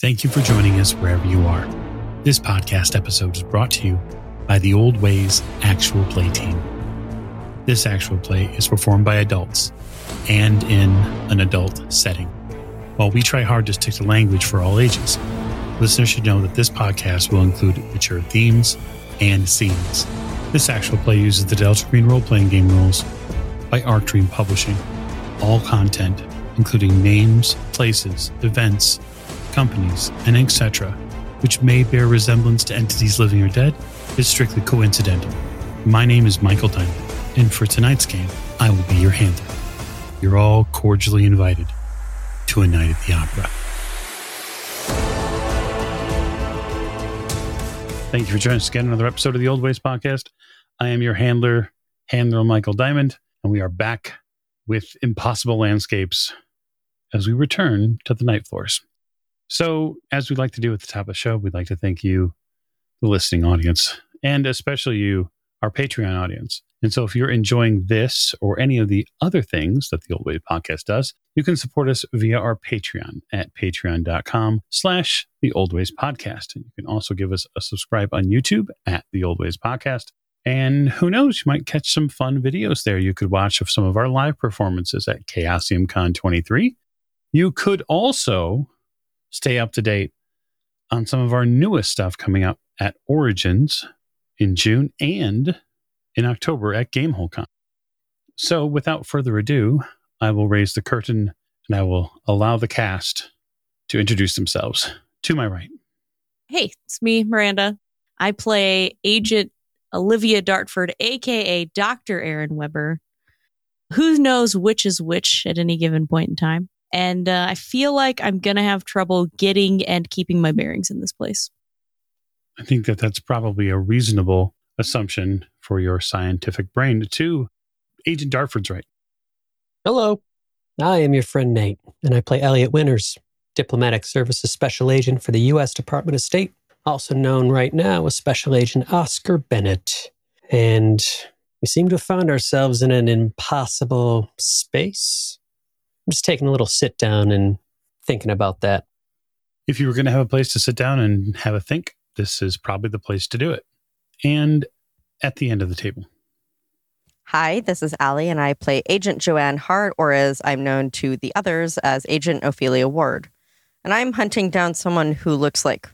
Thank you for joining us wherever you are. This podcast episode is brought to you by the Old Ways Actual Play Team. This actual play is performed by adults and in an adult setting. While we try hard to stick to language for all ages, listeners should know that this podcast will include mature themes and scenes. This actual play uses the Delta Green role playing game rules by Arc Dream Publishing. All content, including names, places, events, companies, and etc., which may bear resemblance to entities living or dead, is strictly coincidental. My name is Michael Diamond, and for tonight's game, I will be your handler. You're all cordially invited to a night at the opera. Thank you for joining us again another episode of the Old Ways Podcast. I am your handler, Handler Michael Diamond, and we are back with Impossible Landscapes as we return to the night floors. So, as we'd like to do at the top of the show, we'd like to thank you, the listening audience, and especially you, our Patreon audience. And so, if you're enjoying this or any of the other things that the Old Ways podcast does, you can support us via our Patreon at patreon.com slash the Old Ways Podcast. You can also give us a subscribe on YouTube at the Old Ways Podcast. And who knows, you might catch some fun videos there. You could watch of some of our live performances at Chaosium Con 23. You could also stay up to date on some of our newest stuff coming up at Origins in June and in October at GameholeCon. So, without further ado, I will raise the curtain and I will allow the cast to introduce themselves. To my right. Hey, it's me, Miranda. I play Agent Olivia Dartford, aka Dr. Aaron Weber. Who knows which is which at any given point in time? And uh, I feel like I'm going to have trouble getting and keeping my bearings in this place. I think that that's probably a reasonable assumption for your scientific brain. Too, Agent Dartford's right. Hello, I am your friend Nate, and I play Elliot Winters, Diplomatic Services Special Agent for the U.S. Department of State, also known right now as Special Agent Oscar Bennett. And we seem to have found ourselves in an impossible space. I'm just taking a little sit down and thinking about that. If you were going to have a place to sit down and have a think, this is probably the place to do it. And at the end of the table. Hi, this is Allie, and I play Agent Joanne Hart, or as I'm known to the others as Agent Ophelia Ward. And I'm hunting down someone who looks like,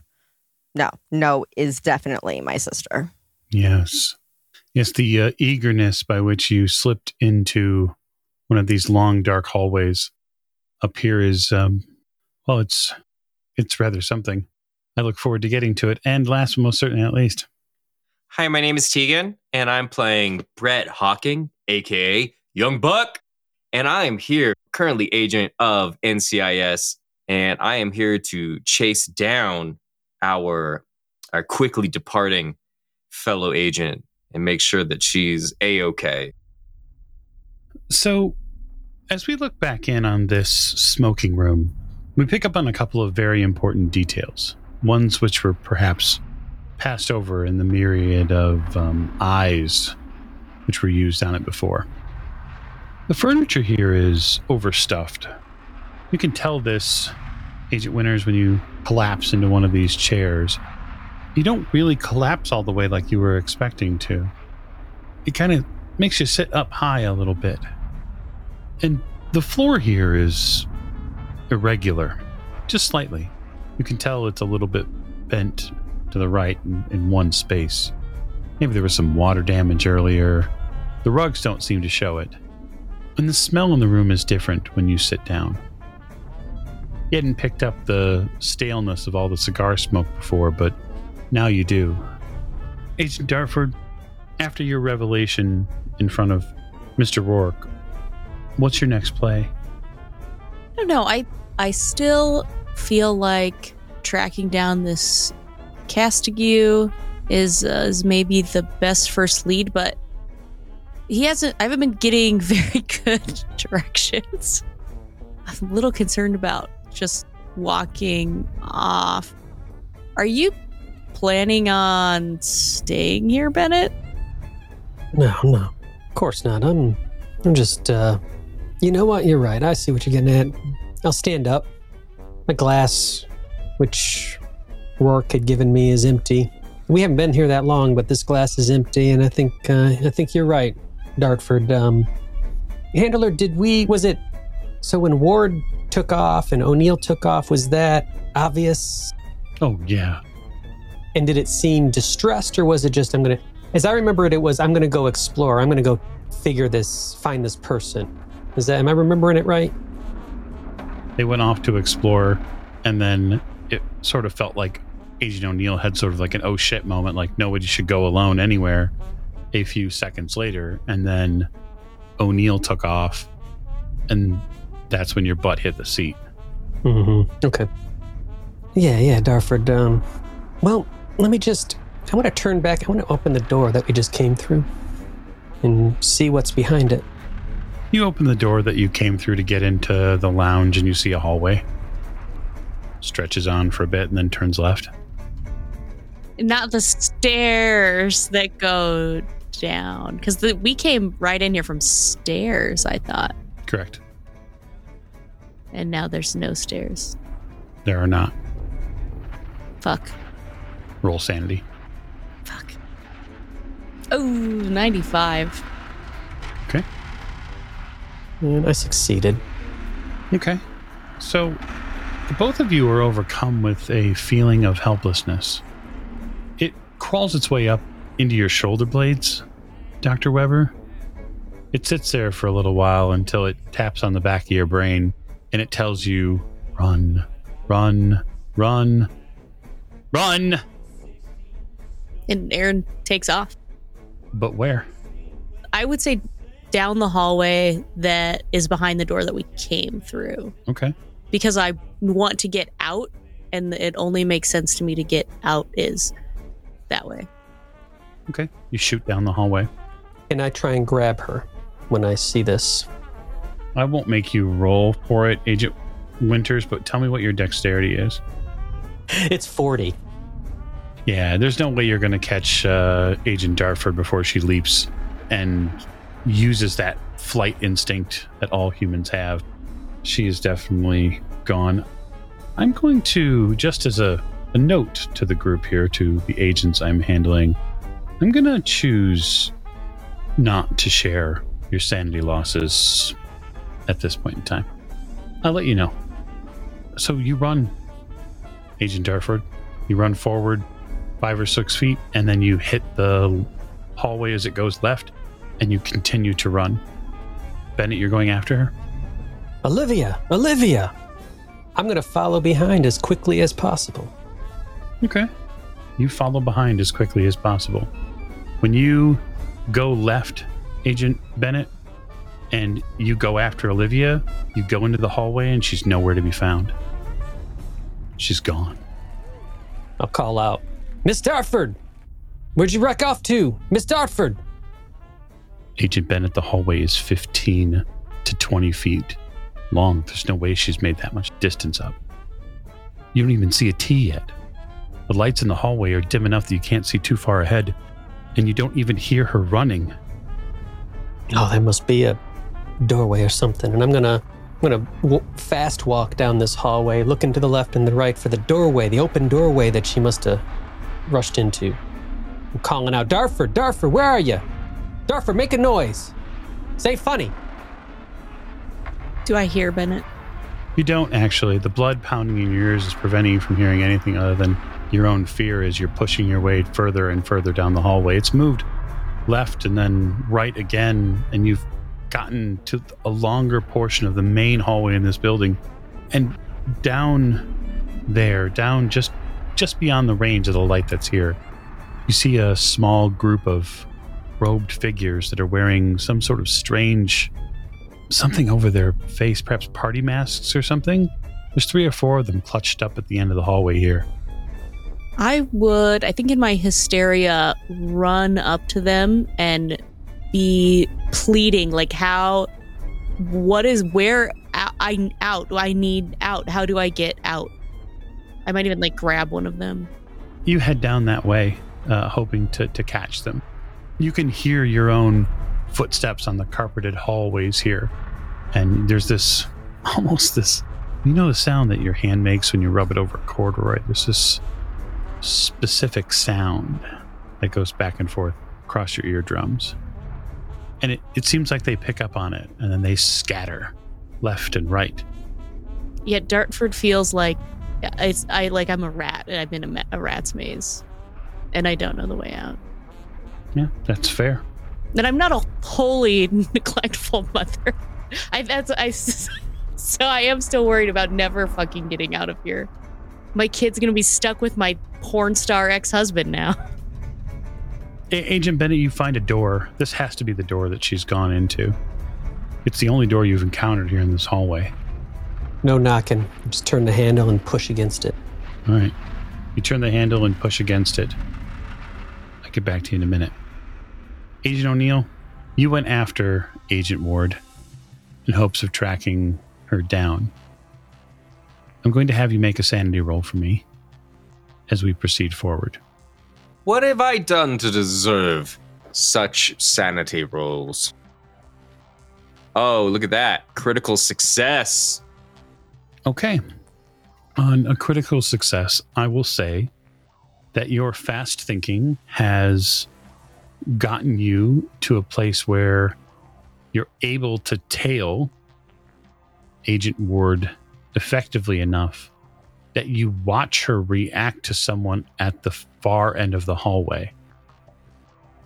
no, no, is definitely my sister. Yes. Yes, the uh, eagerness by which you slipped into one of these long, dark hallways up here is, um, well, it's it's rather something. I look forward to getting to it. And last but most certainly not least. Hi, my name is Tegan, and I'm playing Brett Hawking, aka Young Buck. And I am here, currently agent of NCIS, and I am here to chase down our our quickly departing fellow agent and make sure that she's a okay. So, as we look back in on this smoking room, we pick up on a couple of very important details, ones which were perhaps passed over in the myriad of um, eyes which were used on it before. The furniture here is overstuffed. You can tell this, Agent Winters, when you collapse into one of these chairs. You don't really collapse all the way like you were expecting to. It kind of makes you sit up high a little bit. And the floor here is irregular, just slightly. You can tell it's a little bit bent to the right in, in, one space. Maybe there was some water damage earlier. The rugs don't seem to show it. And the smell in the room is different when you sit down. You hadn't picked up the staleness of all the cigar smoke before, but now you do. Agent Dartford, after your revelation in front of Mr. Rourke, what's your next play? I don't know. I I still feel like tracking down this Castaigne is uh, is maybe the best first lead, but he hasn't. I haven't been getting very good directions. I'm a little concerned about just walking off. Are you planning on staying here, Bennett? No, no, of course not. I'm, I'm just. uh You know what? You're right. I see what you're getting at. I'll stand up. My glass which Rourke had given me, is empty. We haven't been here that long, but this glass is empty, and I think uh, I think you're right, Dartford. Um, Handler, did we? Was it? So when Ward took off and O'Neill took off, was that obvious? Oh, yeah. And did it seem distressed, or was it just I'm gonna? As I remember it, it was I'm gonna go explore. I'm gonna go figure this, find this person. Is that? Am I remembering it right? They went off to explore, and then it sort of felt like Agent O'Neill had sort of like an oh shit moment, like nobody should go alone anywhere. A few seconds later, and then O'Neill took off, and that's when your butt hit the seat. Mm-hmm. Okay. Yeah, yeah, Dartford. Um, well, let me just. I want to turn back. I want to open the door that we just came through, and see what's behind it. You open the door that you came through to get into the lounge, and you see a hallway. Stretches on for a bit and then turns left. Not the stairs that go down. Because we came right in here from stairs, I thought. Correct. And now there's no stairs. There are not. Fuck. Roll sanity. Fuck. Oh, 95. Okay. And I succeeded. Okay. So, both of you are overcome with a feeling of helplessness. It crawls its way up into your shoulder blades, Dr. Weber. It sits there for a little while until it taps on the back of your brain and it tells you run, run, run, run. And Aaron takes off. But where? I would say down the hallway that is behind the door that we came through. Okay. Because I want to get out, and it only makes sense to me to get out is that way. Okay. You shoot down the hallway. And I try and grab her when I see this. I won't make you roll for it, Agent Winters, but tell me what your dexterity is. It's 40. Yeah, there's no way you're going to catch uh, Agent Dartford before she leaps and uses that flight instinct that all humans have. She is definitely gone. I'm going to, just as a, a note to the group here, to the agents I'm handling, I'm going to choose not to share your sanity losses at this point in time. I'll let you know. So you run, Agent Dartford. You run forward five or six feet, and then you hit the hallway as it goes left, and you continue to run. Bennett, you're going after her? Olivia! Olivia! I'm going to follow behind as quickly as possible. Okay. You follow behind as quickly as possible. When you go left, Agent Bennett, and you go after Olivia, you go into the hallway and she's nowhere to be found. She's gone. I'll call out, Miss Dartford! Where'd you wreck off to? Miss Dartford! Agent Bennett, the hallway is 15 to 20 feet long. There's no way she's made that much distance up. You don't even see a T yet. The lights in the hallway are dim enough that you can't see too far ahead, and you don't even hear her running. Oh, there must be a doorway or something. And I'm gonna, I'm gonna w- fast walk down this hallway, looking to the left and the right for the doorway, the open doorway that she must have rushed into. I'm calling out, Dartford, Dartford, where are you? Dartford, make a noise. Say funny. Do I hear Bennett? You don't actually. The blood pounding in your ears is preventing you from hearing anything other than your own fear as you're pushing your way further and further down the hallway. It's moved left and then right again, and you've gotten to a longer portion of the main hallway in this building. And down there, down just just beyond the range of the light that's here, you see a small group of robed figures that are wearing some sort of strange something over their face, perhaps party masks or something. There's three or four of them clutched up at the end of the hallway here. I would, I think in my hysteria, run up to them and be pleading, like, how, what is, where I, I out? Do I need out? How do I get out? I might even like grab one of them. You head down that way, uh, hoping to, to catch them. You can hear your own footsteps on the carpeted hallways here. And there's this almost this You know the sound that your hand makes when you rub it over a corduroy? There's this specific sound that goes back and forth across your eardrums. And it, it seems like they pick up on it and then they scatter left and right. Yet Dartford feels like it's, I like I'm a rat and I'm in a, a rat's maze, and I don't know the way out. Yeah, that's fair. And I'm not a wholly neglectful mother. I that's I so I am still worried about never fucking getting out of here. My kid's gonna be stuck with my porn star ex husband now. A- Agent Bennett, you find a door. This has to be the door that she's gone into. It's the only door you've encountered here in this hallway. No knocking. Just turn the handle and push against it. All right. You turn the handle and push against it. Get back to you in a minute. Agent O'Neill, you went after Agent Ward in hopes of tracking her down. I'm going to have you make a sanity roll for me as we proceed forward. What have I done to deserve such sanity rolls? Oh, look at that. Critical success. Okay. On a critical success, I will say that your fast thinking has gotten you to a place where you're able to tail Agent Ward effectively enough that you watch her react to someone at the far end of the hallway.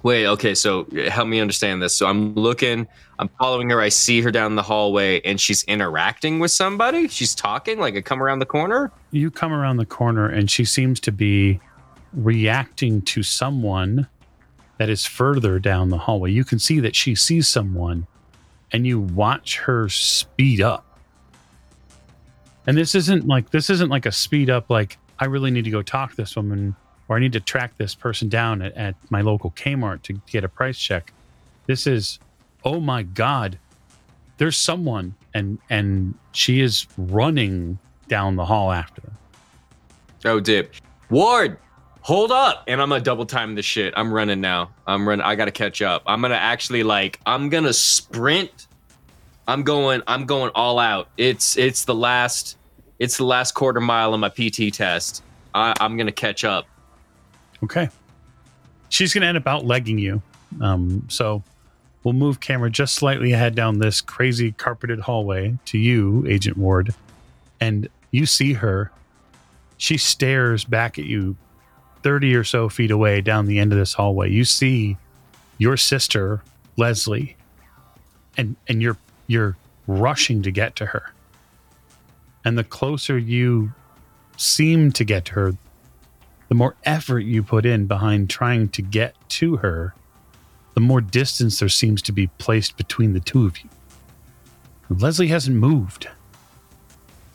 Wait, okay, so help me understand this. So I'm looking, I'm following her, I see her down the hallway, and she's interacting with somebody. She's talking, like I come around the corner. You come around the corner and she seems to be reacting to someone that is further down the hallway. You can see that she sees someone and you watch her speed up. And this isn't like this isn't like a speed up like I really need to go talk to this woman or I need to track this person down at, at my local Kmart to get a price check. This is oh my god. There's someone and and she is running down the hall after them. Oh, dip. Ward, hold up. And I'm gonna double time this shit. I'm running now. I'm running. I gotta catch up. I'm gonna actually like, I'm gonna sprint. I'm going, I'm going all out. It's, it's the last, it's the last quarter mile of my PT test. I, I'm gonna catch up. Okay. She's to end up outlegging you. Um, so we'll move camera just slightly ahead down this crazy carpeted hallway to you, Agent Ward. And you see her. She stares back at you 30 or so feet away down the end of this hallway. You see your sister, Leslie, and, and you're you're rushing to get to her. And the closer you seem to get to her, the more effort you put in behind trying to get to her, the more distance there seems to be placed between the two of you. Leslie hasn't moved.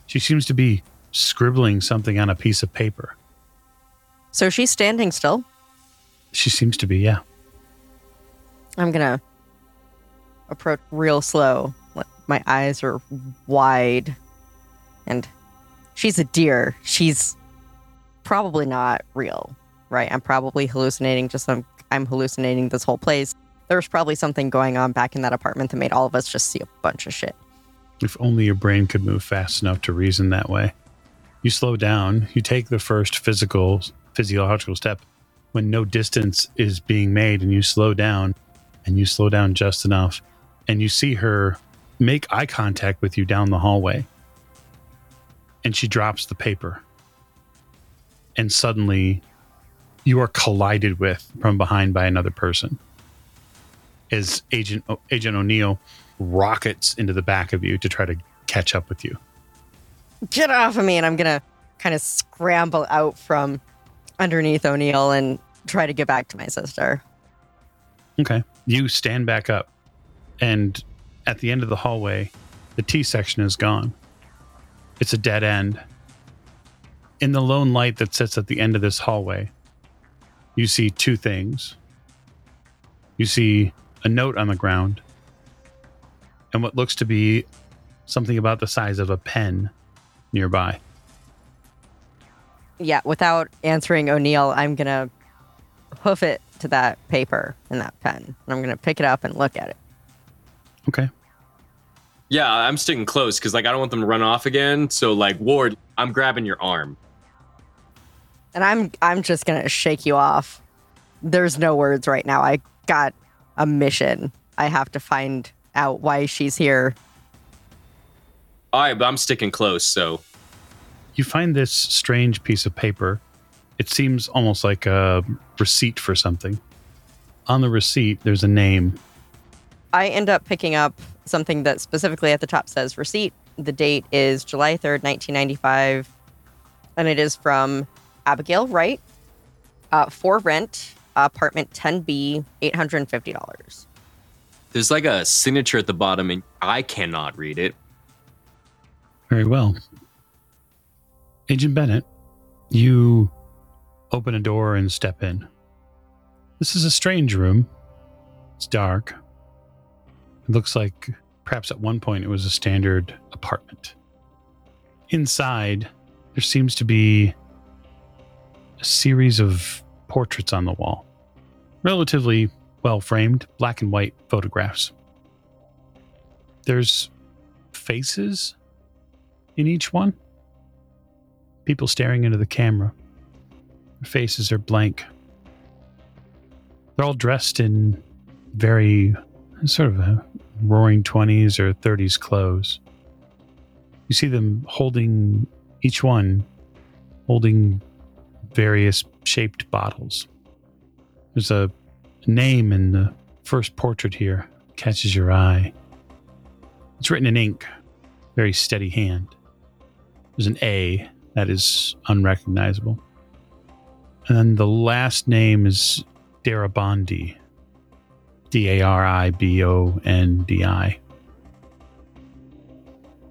She seems to be scribbling something on a piece of paper. So she's standing still. She seems to be, yeah. I'm gonna approach real slow. My eyes are wide, and she's a deer. She's probably not real, right? I'm probably hallucinating. Just I'm, I'm hallucinating this whole place. There's probably something going on back in that apartment that made all of us just see a bunch of shit. If only your brain could move fast enough to reason that way. You slow down, you take the first physical, physiological step when no distance is being made, and you slow down, and you slow down just enough, and you see her make eye contact with you down the hallway. And she drops the paper. And suddenly, you are collided with from behind by another person. As Agent, Agent O'Neill rockets into the back of you to try to catch up with you. Get off of me! And I'm gonna kind of scramble out from underneath O'Neill and try to get back to my sister. Okay. You stand back up, and at the end of the hallway, the T section is gone. It's a dead end. In the lone light that sits at the end of this hallway, you see two things. You see a note on the ground, and what looks to be something about the size of a pen nearby. Yeah, without answering O'Neill, I'm gonna hoof it to that paper and that pen. And I'm gonna pick it up and look at it. Okay. Yeah, I'm sticking close because like I don't want them to run off again. So like Ward, I'm grabbing your arm. And I'm I'm just gonna shake you off. There's no words right now. I got a mission. I have to find out why she's here. All right, but I'm sticking close. So You find this strange piece of paper. It seems almost like a receipt for something. On the receipt, there's a name. I end up picking up something that specifically at the top says receipt. The date is July 3rd, 1995. And it is from Abigail Wright uh, for rent, apartment 10B, $850. there's like a signature at the bottom, and I cannot read it. Very well. Agent Bennett, you open a door and step in. This is a strange room. It's dark. It looks like perhaps at one point it was a standard apartment. Inside, there seems to be a series of portraits on the wall. Relatively well framed, black and white photographs. There's faces in each one. People staring into the camera. Their faces are blank. They're all dressed in very sort of roaring 20s or 30s clothes. You see them holding, each one holding various shaped bottles. There's a name in the first portrait here, catches your eye. It's written in ink, very steady hand. There's an A that is unrecognizable. And then the last name is Darabondi. D A R I B O N D I.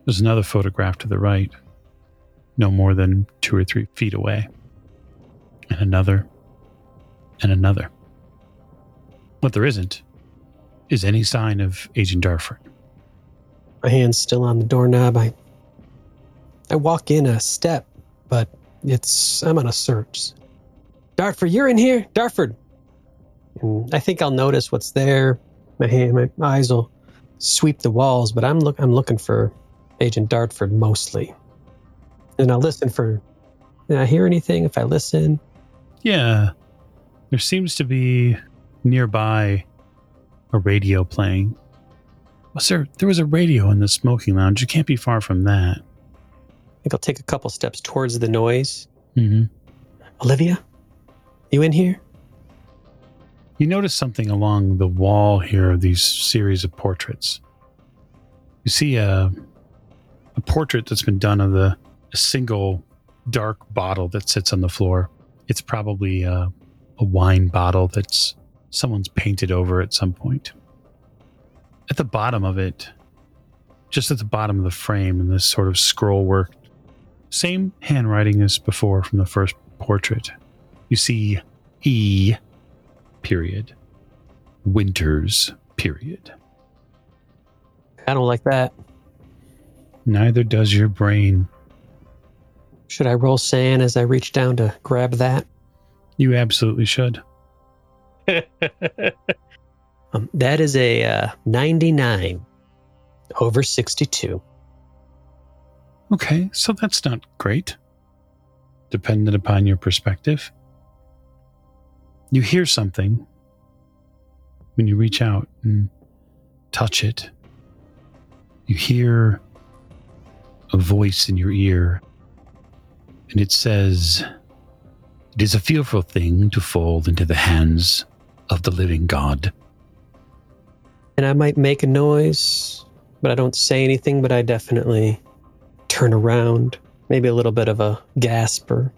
There's another photograph to the right, no more than two or three feet away. And another, and another. What there isn't is any sign of Agent Dartford. My hand's still on the doorknob. I I walk in a step, but it's I'm on a search. Dartford, you're in here, Dartford. And I think I'll notice what's there. My hand, my eyes will sweep the walls, but I'm look I'm looking for Agent Dartford mostly. And I'll listen for. Did I hear anything? If I listen, Yeah, there seems to be nearby a radio playing. Was there? There was a radio in the smoking lounge. You can't be far from that. I think I'll take a couple steps towards the noise. Mm-hmm. Olivia, you in here? You notice something along the wall here of these series of portraits. You see a a portrait that's been done of the a single dark bottle that sits on the floor. It's probably a, a wine bottle that's someone's painted over at some point. At the bottom of it, just at the bottom of the frame in this sort of scroll work, same handwriting as before from the first portrait. You see E period. Winters period. I don't like that. Neither does your brain. Should I roll sand as I reach down to grab that? You absolutely should. Um, that is a uh, 99 over 62. Okay, so that's not great. Dependent upon your perspective. You hear something when you reach out and touch it. You hear a voice in your ear, and it says, It is a fearful thing to fall into the hands of the living God. And I might make a noise, but I don't say anything, but I definitely turn around. Maybe a little bit of a gasp or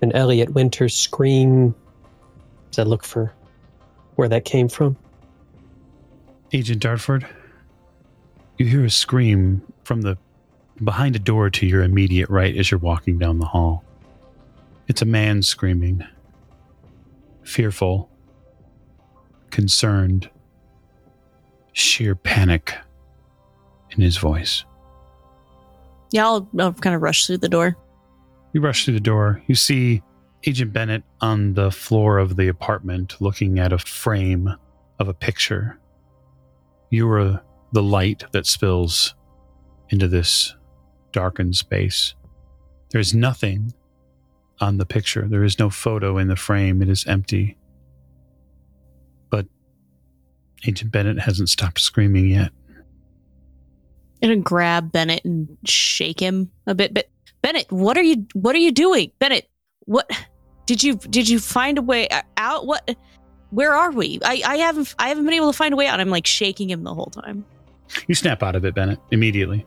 an Elliot Winters scream as I look for where that came from. Agent Dartford, you hear a scream from the behind a door to your immediate right as you're walking down the hall. It's a man screaming, fearful, concerned, sheer panic in his voice. Yeah, I'll, I'll kind of rush through the door. You rush through the door. You see Agent Bennett on the floor of the apartment looking at a frame of a picture. You are the light that spills into this darkened space. There's nothing on the picture. There is no photo in the frame. It is empty. But Agent Bennett hasn't stopped screaming yet. I'm gonna grab Bennett and shake him a bit. But Bennett, what are you? What are you doing, Bennett? What did you did you find a way uh, out? What? Where are we? I, I haven't I haven't been able to find a way out. I'm like shaking him the whole time. You snap out of it, Bennett, immediately.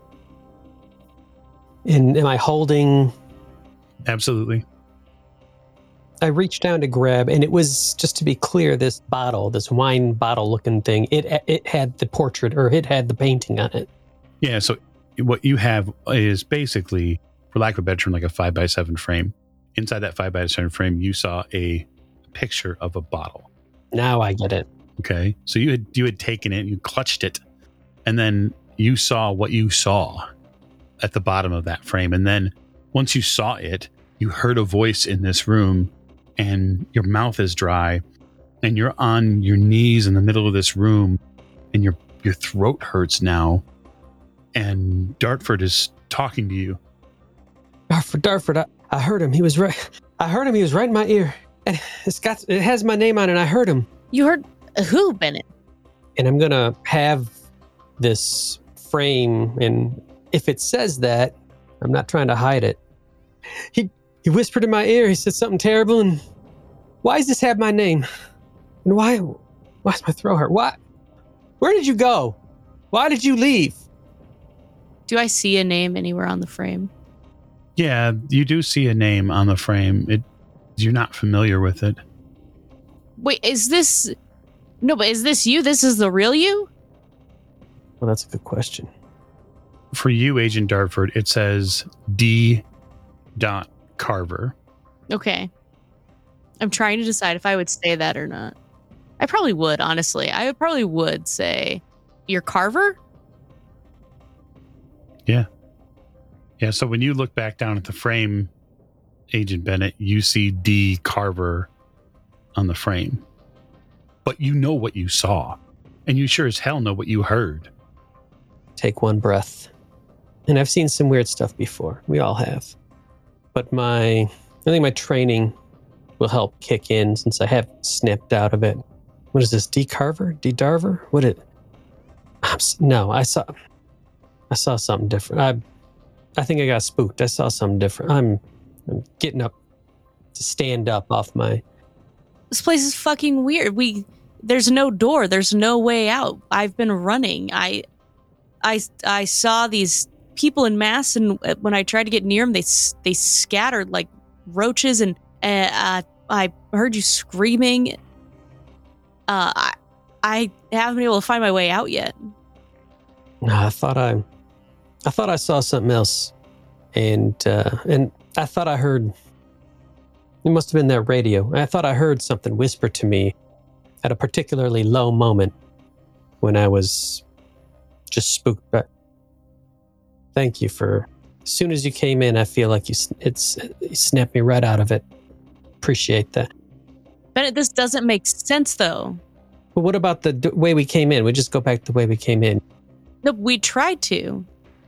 And am I holding? Absolutely. I reached down to grab, and it was just to be clear, this bottle, this wine bottle looking thing. It it had the portrait or it had the painting on it. Yeah, so what you have is basically, for lack of a better term, like a five by seven frame. Inside that five by seven frame, you saw a picture of a bottle. Now I get it. Okay, so you had you had taken it, you clutched it, and then you saw what you saw at the bottom of that frame. And then once you saw it, you heard a voice in this room, and your mouth is dry, and you're on your knees in the middle of this room, and your your throat hurts now. And Dartford is talking to you. Dartford, Dartford, I, I heard him. He was right. I heard him. He was right in my ear. And it's got it has my name on it. I heard him. You heard who, Bennett? And I'm gonna have this frame, and if it says that, I'm not trying to hide it. He he whispered in my ear. He said something terrible. And why does this have my name? And why why's my throat hurt? Why? Where did you go? Why did you leave? Do I see a name anywhere on the frame? Yeah, you do see a name on the frame. It you're not familiar with it. Wait, is this no? But is this you? This is the real you? Well, that's a good question. For you, Agent Dartford, it says D. Dot Carver. Okay. I'm trying to decide if I would say that or not. I probably would, honestly. I probably would say, "You're Carver." Yeah, Yeah. so when you look back down at the frame, Agent Bennett, you see D. Carver on the frame. But you know what you saw, and you sure as hell know what you heard. Take one breath. And I've seen some weird stuff before. We all have. But my, I think my training will help kick in since I have snapped out of it. What is this? D Carver? D Darver? What it? I'm No, I saw, I saw something different. I, I think I got spooked. I saw something different. I'm, I'm getting up to stand up off my. This place is fucking weird. We there's no door. There's no way out. I've been running. I I I saw these people in mass, and uh, when I tried to get near them, they they scattered like roaches, and uh, uh, I heard you screaming. Uh, I I haven't been able to find my way out yet. I thought I, I thought I saw something else, and uh, and I thought I heard. It must have been that radio. I thought I heard something whisper to me, at a particularly low moment, when I was just spooked. But thank you for. As soon as you came in, I feel like you it's you snapped me right out of it. Appreciate that. Bennett, this doesn't make sense though. But what about the d- way we came in? We just go back the way we came in. No, we tried to.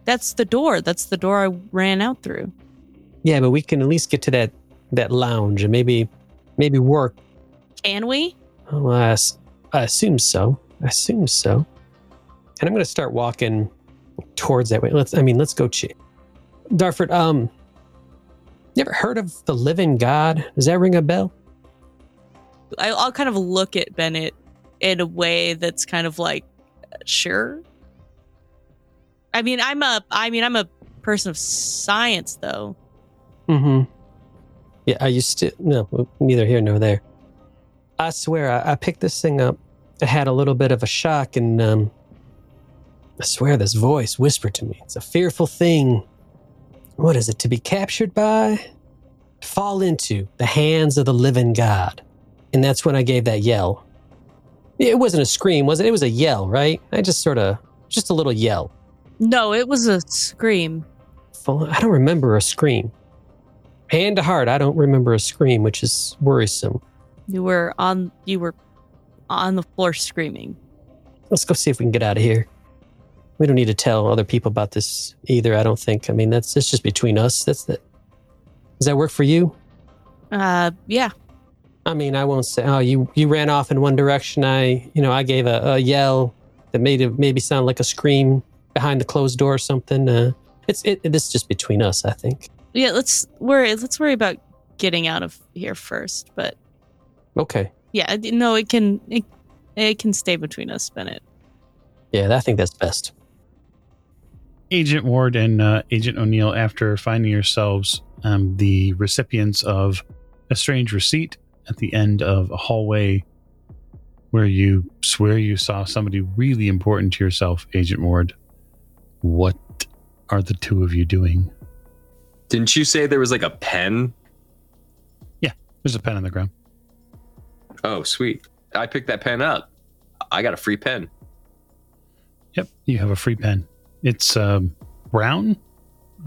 That's the door. That's the door I ran out through. Yeah, but we can at least get to that that lounge and maybe maybe work Can we? Oh, I, I assume so. I assume so. And I'm going to start walking towards that way. Let's. I mean, let's go. Ch- Dartford. Um, you ever heard of the living God? Does that ring a bell? I- I'll kind of look at Bennett in a way that's kind of like, sure. I mean, I'm a, I mean, I'm a person of science, though. Mm-hmm. Yeah. I used to No. Neither here nor there. I swear, I, I picked this thing up. I had a little bit of a shock, and um, I swear, this voice whispered to me. It's a fearful thing. What is it? To be captured by? Fall into the hands of the living God. And that's when I gave that yell. It wasn't a scream, was it? It was a yell, right? I just sort of, just a little yell. No, it was a scream. Full, I don't remember a scream. Hand to heart, I don't remember a scream, which is worrisome. You were on, you were on the floor screaming. Let's go see if we can get out of here. We don't need to tell other people about this either. I don't think. I mean, that's that's just between us. That's the. Does that work for you? Uh, yeah. I mean, I won't say. Oh, you you ran off in one direction. I you know I gave a, a yell that made it maybe sound like a scream behind the closed door or something. Uh, it's it. This is just between us. I think. Yeah, let's worry. Let's worry about getting out of here first. But Okay. yeah, no, it can it, it can stay between us, Bennett. Yeah, I think that's best. Agent Ward and uh, Agent O'Neill, after finding yourselves um, the recipients of a strange receipt at the end of a hallway where you swear you saw somebody really important to yourself, Agent Ward, what are the two of you doing? Didn't you say there was like a pen? Yeah, there's a pen on the ground. Oh, sweet. I picked that pen up. I got a free pen. Yep, you have a free pen. It's um, brown,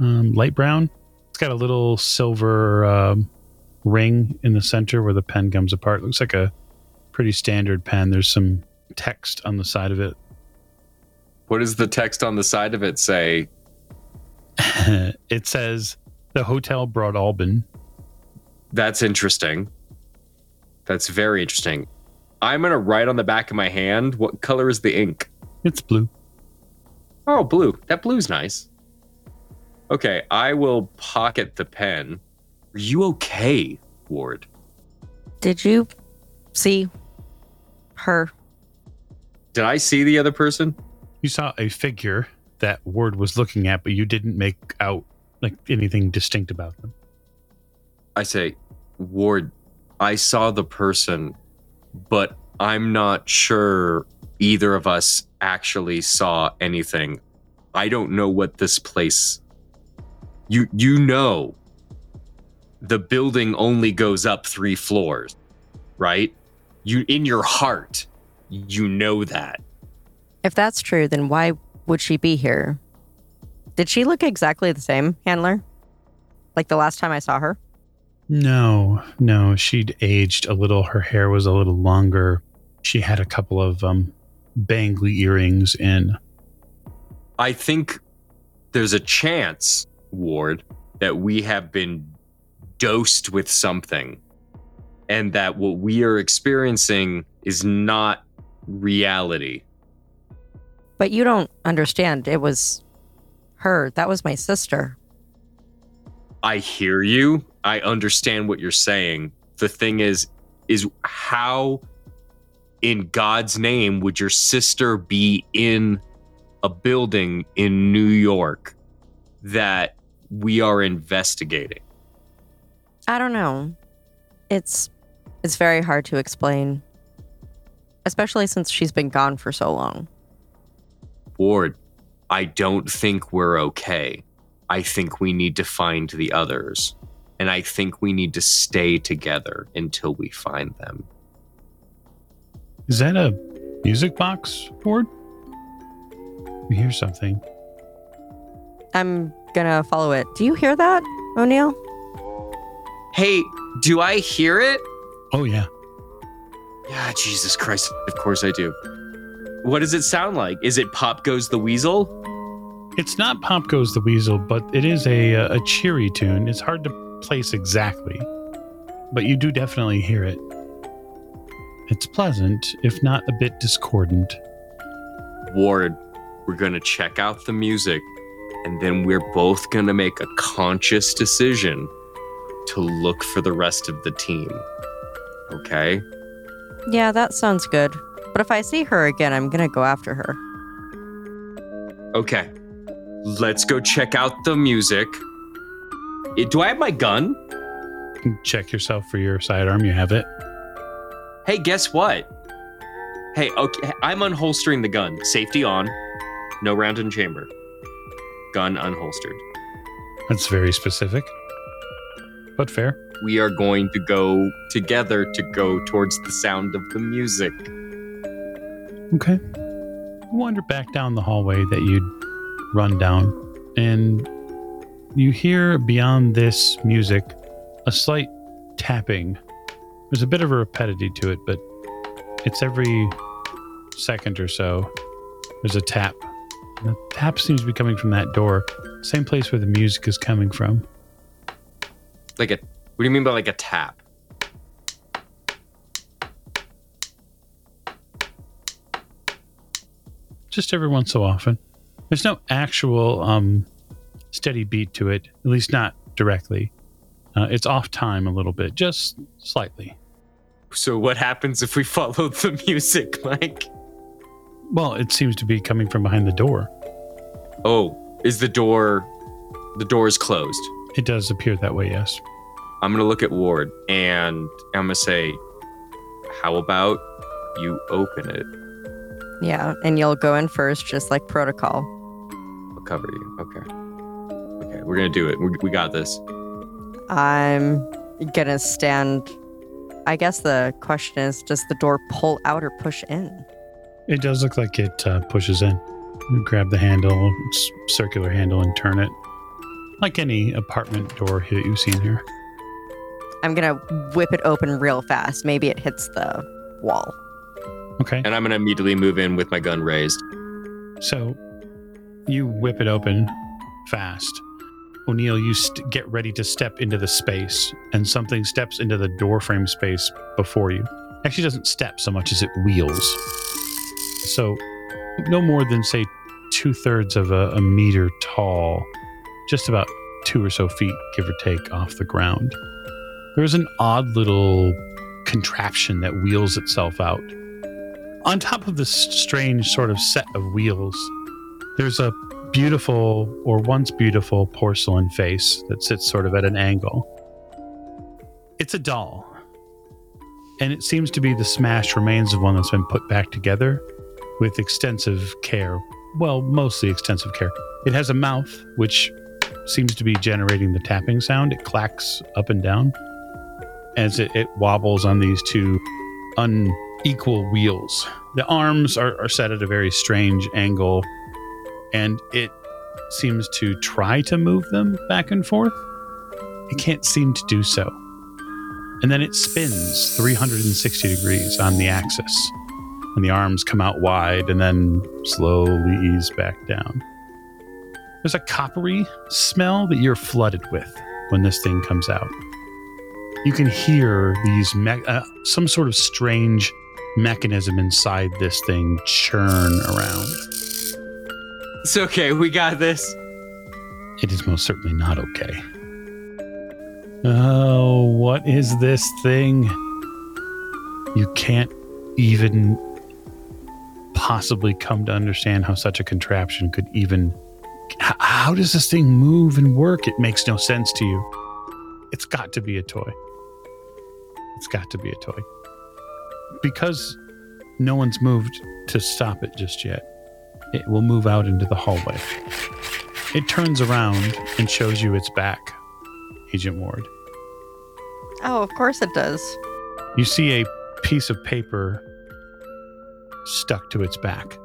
um, light brown. It's got a little silver um, ring in the center where the pen comes apart. looks like a pretty standard pen. There's some text on the side of it. What does the text on the side of it say? it says the Hotel Broadalbin. That's interesting. That's very interesting. I'm going to write on the back of my hand what color is the ink? It's blue. Oh, blue. That blue's nice. Okay, I will pocket the pen. Are you okay, Ward? Did you see her? Did I see the other person? You saw a figure that Ward was looking at, but you didn't make out like anything distinct about them. I say, Ward, I saw the person, but I'm not sure either of us actually saw anything. I don't know what this place you you know the building only goes up 3 floors, right? You in your heart, you know that. If that's true, then why would she be here? Did she look exactly the same, Handler? Like the last time I saw her? No, no, she'd aged a little. Her hair was a little longer. She had a couple of um bangly earrings in. I think there's a chance, Ward, that we have been dosed with something and that what we are experiencing is not reality. But you don't understand. It was her. That was my sister. I hear you. I understand what you're saying. The thing is is how in God's name would your sister be in a building in New York that we are investigating? I don't know. It's it's very hard to explain. Especially since she's been gone for so long. Ward, I don't think we're okay. I think we need to find the others. And I think we need to stay together until we find them. Is that a music box, Ward? We hear something. I'm gonna follow it. Do you hear that, O'Neill? Hey, do I hear it? Oh yeah. Yeah, Jesus Christ. Of course I do. What does it sound like? Is it Pop Goes the Weasel? It's not Pop Goes the Weasel, but it is a uh, a cheery tune. It's hard to place exactly, but you do definitely hear it. It's pleasant, if not a bit discordant. Ward, we're going to check out the music and then we're both going to make a conscious decision to look for the rest of the team. Okay? Yeah, that sounds good. But if I see her again, I'm gonna go after her. Okay. Let's go check out the music. Eh, Do I have my gun? Check yourself for your sidearm. You have it. Hey, guess what? Hey, okay, I'm unholstering the gun. Safety on. No round in chamber. Gun unholstered. That's very specific, but fair. We are going to go together to go towards the sound of the music. Okay. You wander back down the hallway that you'd run down, and you hear beyond this music a slight tapping. There's a bit of a repetitive to it, but it's every second or so. There's a tap The tap seems to be coming from that door. Same place where the music is coming from. Like a what do you mean by like a tap? Just every once so often. There's no actual um, steady beat to it, at least not directly. Uh, it's off time a little bit, just slightly. So what happens if we follow the music, Mike? Well, it seems to be coming from behind the door. Oh, is the door the door is closed? It does appear that way, yes. I'm gonna look at Ward and I'm gonna say, "How about you open it? Yeah, and you'll go in first, just like protocol. I'll cover you." Okay. Okay, we're gonna do it. We, we got this. I'm gonna stand. I guess the question is does the door pull out or push in? It does look like it uh, pushes in. You grab the handle, s- circular handle, and turn it. Like any apartment door that you've seen here. I'm gonna whip it open real fast. Maybe it hits the wall. Okay. And I'm gonna immediately move in with my gun raised. So you whip it open fast. O'Neill, you st- get ready to step into the space, and something steps into the doorframe space before you. Actually, doesn't step so much as it wheels. So, no more than, say, two thirds of a, a meter tall, just about two or so feet, give or take, off the ground. There's an odd little contraption that wheels itself out. On top of this strange sort of set of wheels, there's a beautiful or once beautiful porcelain face that sits sort of at an angle. It's a doll. And it seems to be the smashed remains of one that's been put back together with extensive care. Well, mostly extensive care. It has a mouth which seems to be generating the tapping sound. It clacks up and down as it, it wobbles on these two unequal wheels. The arms are, are set at a very strange angle and it seems to try to move them back and forth. It can't seem to do so. And then it spins 360 degrees on the axis. And the arms come out wide and then slowly ease back down. There's a coppery smell that you're flooded with when this thing comes out. You can hear these me- uh, some sort of strange mechanism inside this thing churn around. It's okay. We got this. It is most certainly not okay. Oh, what is this thing? You can't even possibly come to understand how such a contraption could even. How does this thing move and work? It makes no sense to you. It's got to be a toy. It's got to be a toy. Because no one's moved to stop it just yet, it will move out into the hallway. It turns around and shows you its back, Agent Ward. Oh, of course it does. You see a piece of paper stuck to its back.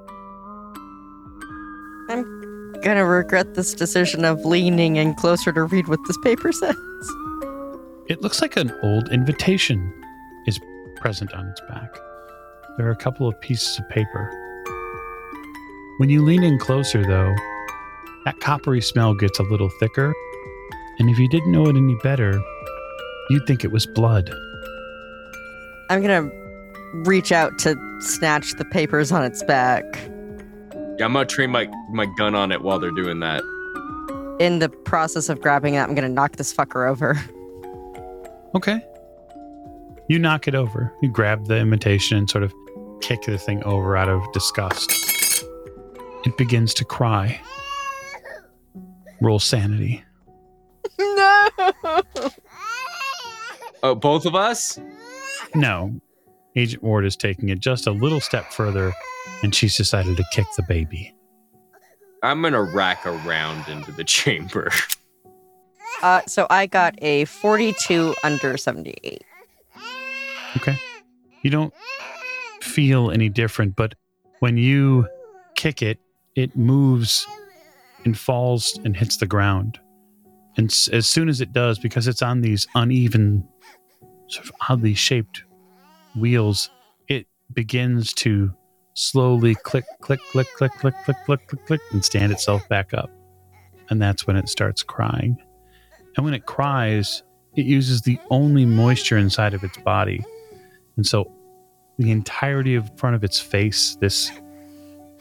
I'm Gonna regret this decision of leaning in closer to read what this paper says. It looks like an old invitation present on its back. There are a couple of pieces of paper. When you lean in closer, though, that coppery smell gets a little thicker, and if you didn't know it any better, you'd think it was blood. I'm gonna reach out to snatch the papers on its back. Yeah, I'm gonna train my my gun on it while they're doing that. In the process of grabbing it, I'm gonna knock this fucker over. Okay. You knock it over. You grab the imitation and sort of kick the thing over out of disgust. It begins to cry. Roll sanity. no! Oh, both of us? No. Agent Ward is taking it just a little step further, and she's decided to kick the baby. I'm gonna rack around into the chamber. Uh, so I got a 42 under 78. Okay. You don't feel any different, but when you kick it, it moves and falls and hits the ground. And as soon as it does, because it's on these uneven, sort of oddly shaped wheels, it begins to slowly click, click, click, click, click, click, click, click, click, and stand itself back up. And that's when it starts crying. And when it cries, it uses the only moisture inside of its body. And so the entirety of front of its face, this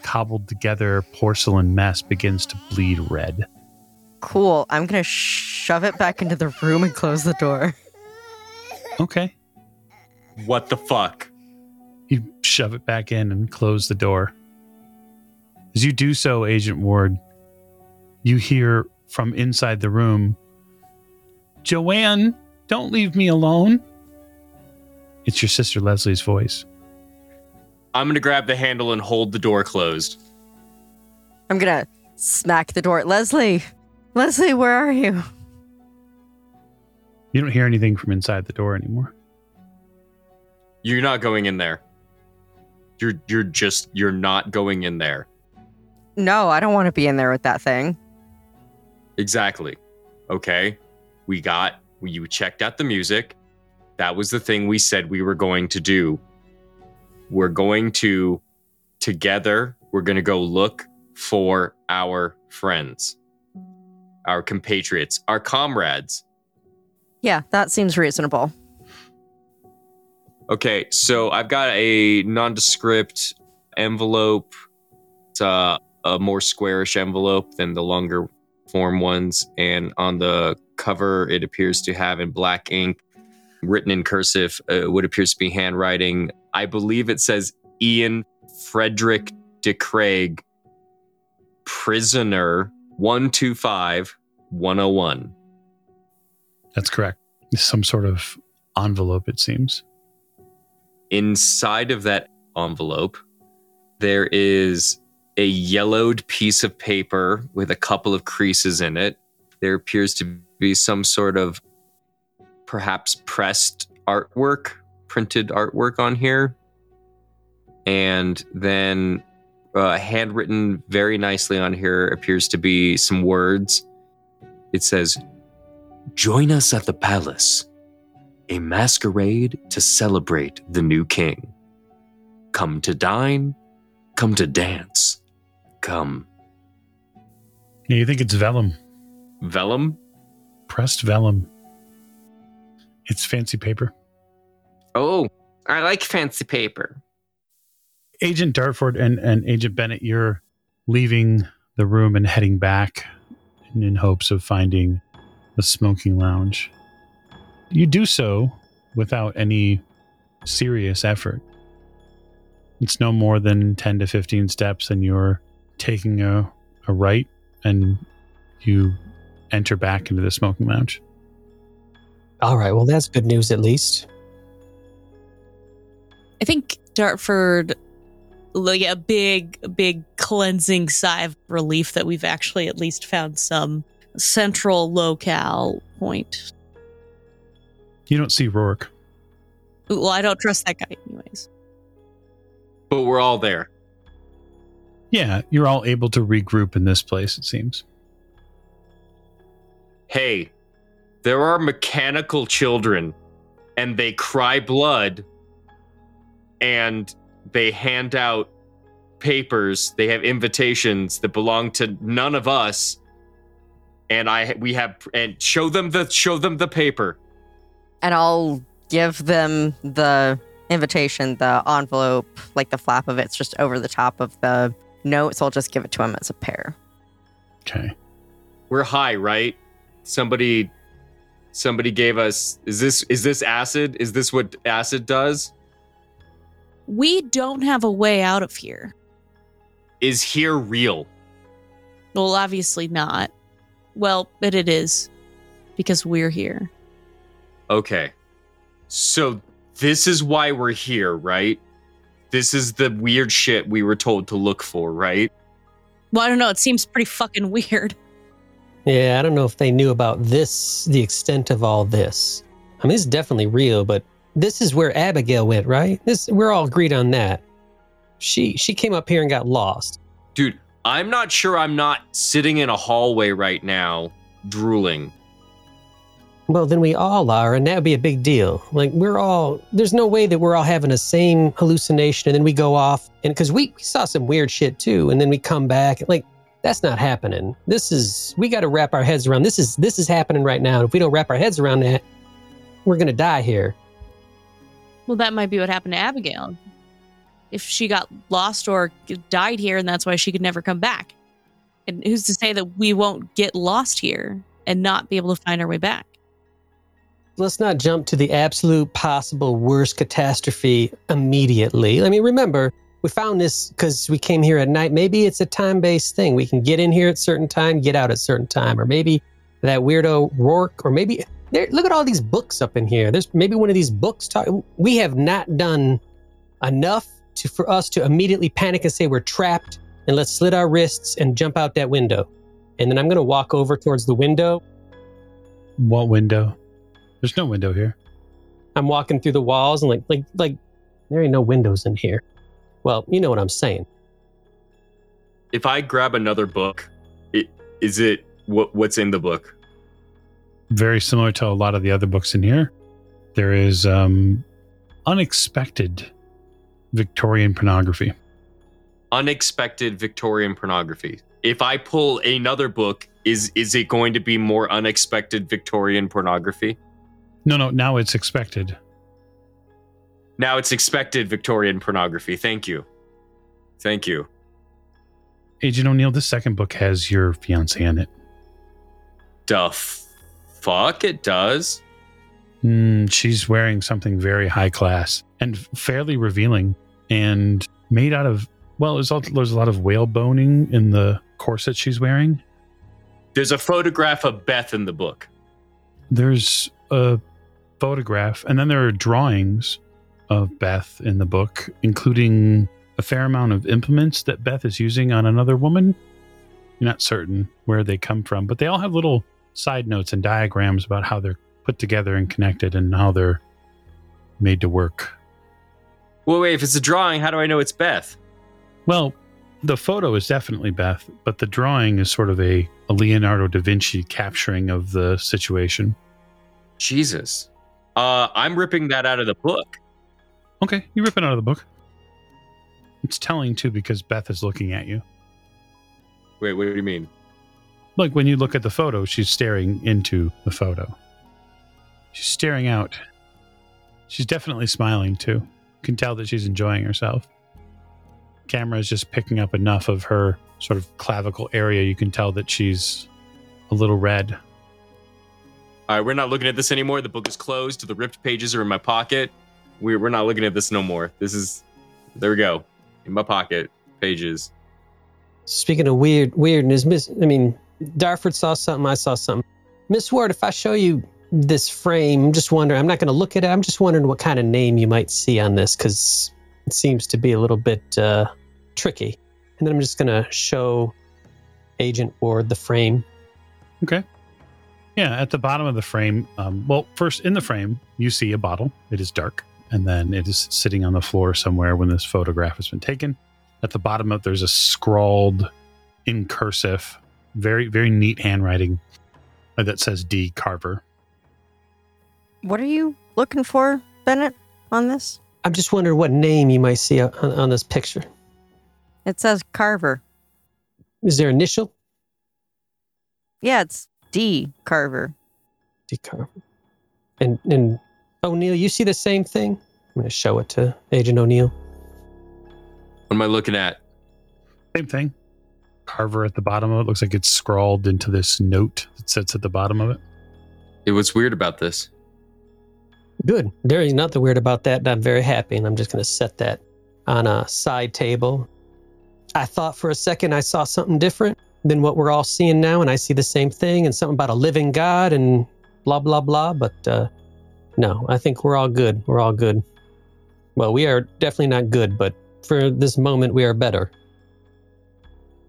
cobbled together porcelain mess begins to bleed red. Cool. I'm going to shove it back into the room and close the door. Okay. What the fuck? You shove it back in and close the door. As you do so, Agent Ward, you hear from inside the room Joanne, don't leave me alone. It's your sister Leslie's voice. I'm gonna grab the handle and hold the door closed. I'm going to smack the door. Leslie, Leslie, where are you? You don't hear anything from inside the door anymore. You're not going in there. You're you're just you're not going in there. No, I don't want to be in there with that thing. Exactly. Okay. We got you checked out the music. That was the thing we said we were going to do. We're going to together, we're going to go look for our friends, our compatriots, our comrades. Yeah, that seems reasonable. Okay, so I've got a nondescript envelope. It's a, a more squarish envelope than the longer form ones. And on the cover, it appears to have in black ink, written in cursive, uh, what appears to be handwriting. I believe it says Ian Frederick DeCraig, prisoner 125 101. That's correct. Some sort of envelope, it seems. Inside of that envelope, there is a yellowed piece of paper with a couple of creases in it. There appears to be some sort of perhaps pressed artwork, printed artwork on here. And then uh, handwritten very nicely on here appears to be some words. It says, Join us at the palace, a masquerade to celebrate the new king. Come to dine, come to dance, come. You think it's vellum, Vellum? pressed vellum. It's fancy paper. Oh, I like fancy paper. Agent Dartford and, and Agent Bennett, you're leaving the room and heading back in, in hopes of finding the smoking lounge. You do so without any serious effort. It's no more than 10 to 15 steps, and you're taking a, a right and you enter back into the smoking lounge. All right, well, that's good news at least. I think Dartford, like a big, big cleansing sigh of relief that we've actually at least found some central locale point. You don't see Rourke. Well, I don't trust that guy, anyways. But we're all there. Yeah, you're all able to regroup in this place, it seems. Hey, there are mechanical children and they cry blood and they hand out papers. They have invitations that belong to none of us. And I we have and show them the show them the paper. And I'll give them the invitation, the envelope, like the flap of it's just over the top of the note. So I'll just give it to him as a pair. Okay. We're high, right? Somebody somebody gave us is this is this acid? Is this what acid does? We don't have a way out of here. Is here real? Well, obviously not. Well, but it is because we're here. Okay. So this is why we're here, right? This is the weird shit we were told to look for, right? Well, I don't know. It seems pretty fucking weird. Yeah, I don't know if they knew about this, the extent of all this. I mean, it's definitely real, but this is where Abigail went, right? This we're all agreed on that. She she came up here and got lost. Dude, I'm not sure I'm not sitting in a hallway right now drooling. Well, then we all are, and that would be a big deal. Like, we're all, there's no way that we're all having the same hallucination and then we go off. And because we, we saw some weird shit too, and then we come back. Like, that's not happening. This is, we got to wrap our heads around this. Is, this is happening right now. If we don't wrap our heads around that, we're going to die here. Well, that might be what happened to Abigail. If she got lost or died here, and that's why she could never come back. And who's to say that we won't get lost here and not be able to find our way back? let's not jump to the absolute possible worst catastrophe immediately. I mean, remember, we found this because we came here at night. Maybe it's a time based thing. We can get in here at certain time, get out at certain time, or maybe that weirdo Rourke, or maybe there. Look at all these books up in here. There's maybe one of these books. Talk, we have not done enough to for us to immediately panic and say we're trapped and let's slit our wrists and jump out that window. And then I'm going to walk over towards the window. What window? There's no window here. I'm walking through the walls and like like like there ain't no windows in here. Well, you know what I'm saying. If I grab another book, it, is it what what's in the book? Very similar to a lot of the other books in here. There is um, unexpected Victorian pornography. Unexpected Victorian pornography. If I pull another book, is is it going to be more unexpected Victorian pornography? No, no, now it's expected. Now it's expected Victorian pornography. Thank you. Thank you. Agent O'Neill, the second book has your fiance in it. The fuck it does. Mm, she's wearing something very high class and fairly revealing and made out of, well, there's, all, there's a lot of whale boning in the corset she's wearing. There's a photograph of Beth in the book. There's a photograph, and then there are drawings of Beth in the book, including a fair amount of implements that Beth is using on another woman. You're not certain where they come from, but they all have little side notes and diagrams about how they're put together and connected and how they're made to work. Well, wait, if it's a drawing, how do I know it's Beth? Well, the photo is definitely Beth, but the drawing is sort of a, a Leonardo da Vinci capturing of the situation. Jesus. Uh, I'm ripping that out of the book. Okay, you rip it out of the book. It's telling too because Beth is looking at you. Wait, what do you mean? Like when you look at the photo, she's staring into the photo. She's staring out. She's definitely smiling too. You can tell that she's enjoying herself. Camera is just picking up enough of her sort of clavicle area. You can tell that she's a little red. All right, we're not looking at this anymore. The book is closed. The ripped pages are in my pocket. We're, we're not looking at this no more. This is, there we go. In my pocket, pages. Speaking of weird weirdness, Miss I mean, Dartford saw something, I saw something. Miss Ward, if I show you this frame, I'm just wondering, I'm not going to look at it. I'm just wondering what kind of name you might see on this because it seems to be a little bit uh, tricky. And then I'm just going to show Agent Ward the frame. Okay. Yeah, at the bottom of the frame, um, well, first in the frame, you see a bottle. It is dark, and then it is sitting on the floor somewhere when this photograph has been taken. At the bottom of there's a scrawled in cursive, very very neat handwriting that says D Carver. What are you looking for, Bennett, on this? I'm just wondering what name you might see on, on this picture. It says Carver. Is there an initial? Yeah, it's D. Carver. D. Carver. And and O'Neill, you see the same thing? I'm going to show it to Agent O'Neill. What am I looking at? Same thing. Carver at the bottom of it looks like it's scrawled into this note that sits at the bottom of it. Hey, what's weird about this? Good. There is nothing weird about that. and I'm very happy, and I'm just going to set that on a side table. I thought for a second I saw something different than what we're all seeing now, and I see the same thing and something about a living God and blah blah blah. But uh, no, I think we're all good. We're all good. Well, we are definitely not good, but for this moment, we are better.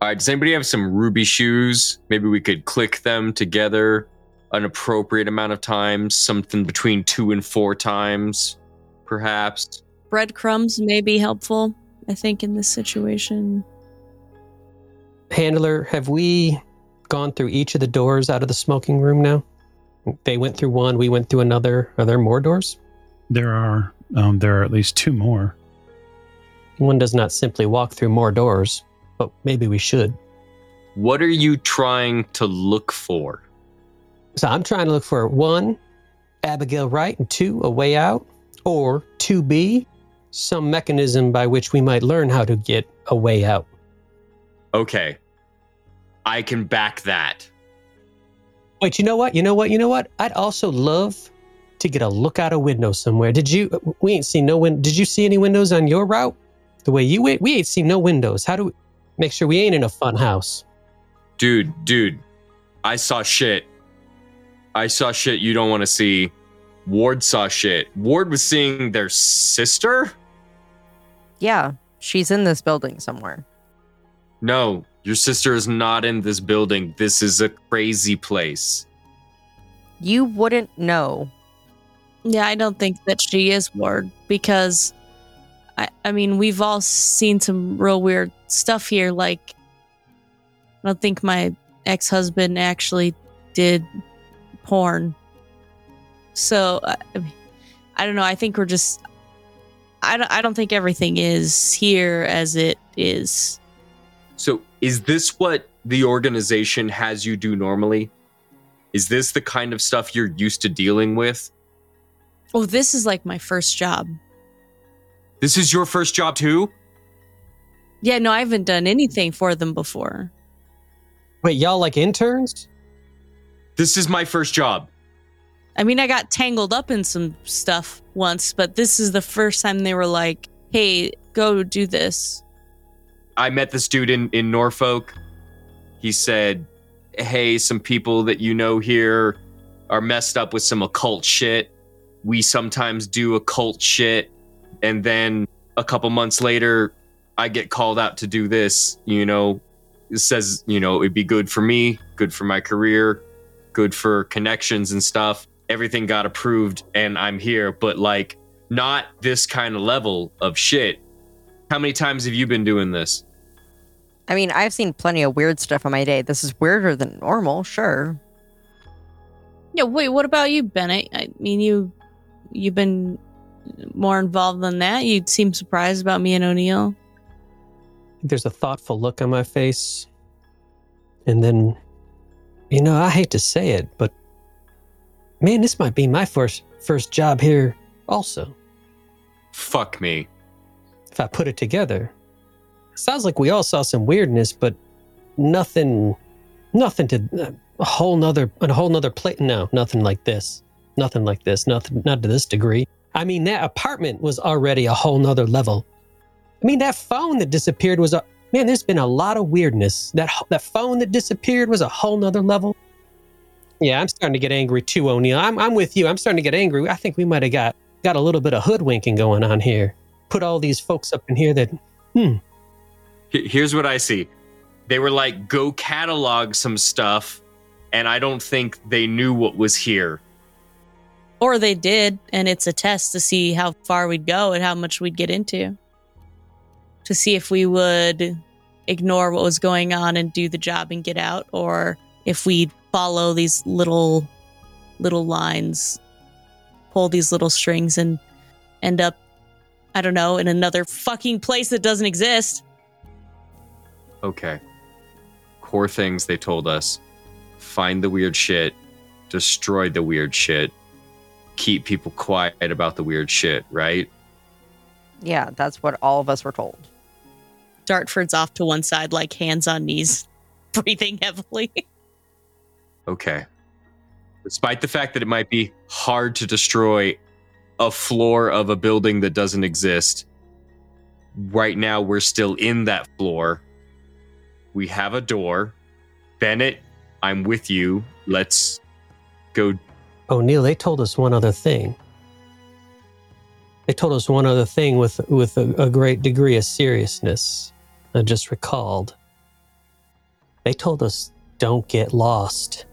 All right, does anybody have some ruby shoes? Maybe we could click them together an appropriate amount of times, something between two and four times, perhaps. Breadcrumbs may be helpful, I think, in this situation. Handler, have we gone through each of the doors out of the smoking room now? They went through one, we went through another. Are there more doors? There are um, there are at least two more. One does not simply walk through more doors, but maybe we should. What are you trying to look for? So I'm trying to look for one, Abigail Wright, and two, a way out, or 2B, some mechanism by which we might learn how to get a way out. Okay. I can back that. Wait, you know what? You know what? You know what? I'd also love to get a look out a window somewhere. Did you? We ain't seen no win. Did you see any windows on your route? The way you went, we ain't seen no windows. How do we make sure we ain't in a fun house? Dude, dude, I saw shit. I saw shit you don't want to see. Ward saw shit. Ward was seeing their sister? Yeah, she's in this building somewhere. No, your sister is not in this building. This is a crazy place. You wouldn't know. Yeah, I don't think that she is Ward because I I mean we've all seen some real weird stuff here. Like I don't think my ex husband actually did porn. So I, I don't know. I think we're just. I don't. I don't think everything is here as it is. So, is this what the organization has you do normally? Is this the kind of stuff you're used to dealing with? Oh, this is like my first job. This is your first job too? Yeah, no, I haven't done anything for them before. Wait, y'all like interns? This is my first job. I mean, I got tangled up in some stuff once, but this is the first time they were like, hey, go do this. I met this dude in, in Norfolk. He said, Hey, some people that you know here are messed up with some occult shit. We sometimes do occult shit. And then a couple months later, I get called out to do this. You know, it says, you know, it'd be good for me, good for my career, good for connections and stuff. Everything got approved and I'm here, but like not this kind of level of shit. How many times have you been doing this? I mean, I've seen plenty of weird stuff on my day. This is weirder than normal, sure. Yeah, wait, what about you, Bennett? I mean, you you've been more involved than that. You seem surprised about me and O'Neill. There's a thoughtful look on my face. And then, you know, I hate to say it, but man, this might be my first first job here also. Fuck me. If I put it together. Sounds like we all saw some weirdness, but nothing nothing to a whole nother a whole nother plate no, nothing like this. Nothing like this. Nothing not to this degree. I mean that apartment was already a whole nother level. I mean that phone that disappeared was a man, there's been a lot of weirdness. That that phone that disappeared was a whole nother level. Yeah, I'm starting to get angry too, O'Neill. I'm I'm with you. I'm starting to get angry. I think we might have got got a little bit of hoodwinking going on here. Put all these folks up in here that hmm. Here's what I see. They were like, go catalog some stuff, and I don't think they knew what was here. Or they did, and it's a test to see how far we'd go and how much we'd get into. To see if we would ignore what was going on and do the job and get out, or if we'd follow these little little lines, pull these little strings and end up, I don't know, in another fucking place that doesn't exist. Okay. Core things they told us find the weird shit, destroy the weird shit, keep people quiet about the weird shit, right? Yeah, that's what all of us were told. Dartford's off to one side, like hands on knees, breathing heavily. Okay. Despite the fact that it might be hard to destroy a floor of a building that doesn't exist, right now we're still in that floor. We have a door. Bennett, I'm with you. Let's go. Oh, O'Neill, they told us one other thing. They told us one other thing with with a, a great degree of seriousness. I just recalled. They told us don't get lost.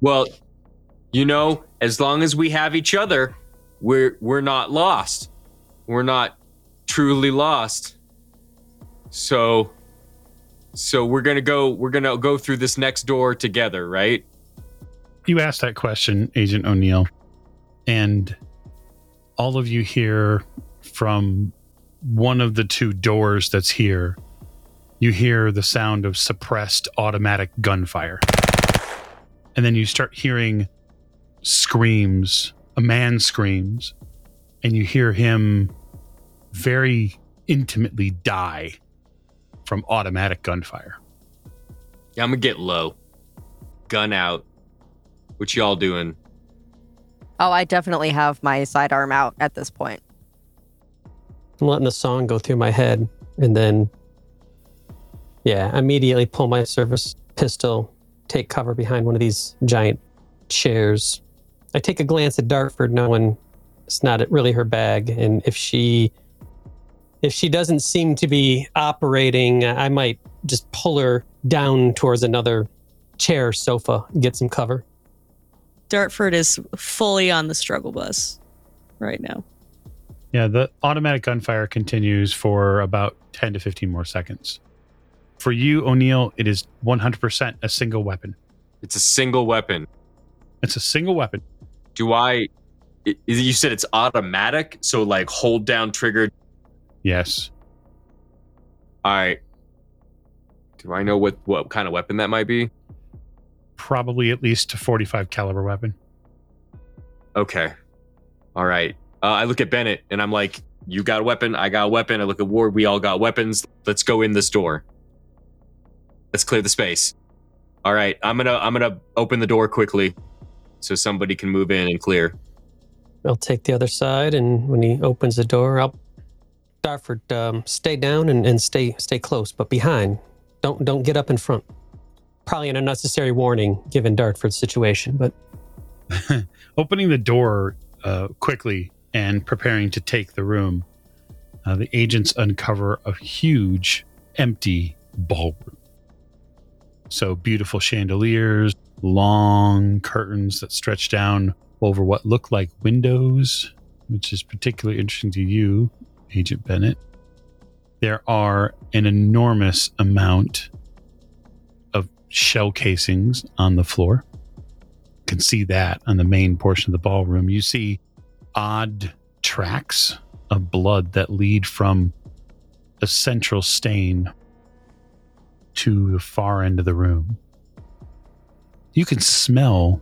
Well, you know, as long as we have each other, we're we're not lost. We're not truly lost. So so we're to go we're to go through this next door together, right? you asked that question, Agent O'Neill, and all of you hear from one of the two doors that's here, you hear the sound of suppressed automatic gunfire. And then you start hearing screams, a man screams, and you hear him very intimately die from automatic gunfire. Yeah, I'm gonna get low. Gun out. What y'all doing? Oh, I definitely have my sidearm out at this point. I'm letting the song go through my head, and then, yeah, immediately pull my service pistol, take cover behind one of these giant chairs. I take a glance at Dartford, knowing it's not really her bag, and if she if she doesn't seem to be operating, I might just pull her down towards another chair, sofa, get some cover. Dartford is fully on the struggle bus right now. Yeah, the automatic gunfire continues for about 10 to 15 more seconds. For you, O'Neill, it is 100% a single weapon. It's a single weapon. It's a single weapon. Do I? i- You said it's automatic, so like hold down trigger. Yes. All right. Do I know what what kind of weapon that might be? Probably at least a 45 caliber weapon. Okay. All right. Uh, I look at Bennett and I'm like, "You got a weapon. I got a weapon." I look at Ward. We all got weapons. Let's go in this door. Let's clear the space. All right. I'm gonna I'm gonna open the door quickly, so somebody can move in and clear. I'll take the other side, and when he opens the door, I'll Dartford, um, stay down and, and stay stay close, but behind. Don't don't get up in front. Probably an unnecessary warning given Dartford's situation, but Opening the door uh, quickly and preparing to take the room, uh, the agents uncover a huge empty ballroom. So beautiful chandeliers, long curtains that stretch down over what look like windows, which is particularly interesting to you, Agent Bennett. There are an enormous amount of shell casings on the floor You can see that on the main portion of the ballroom. You see odd tracks of blood that lead from a central stain to the far end of the room. You can smell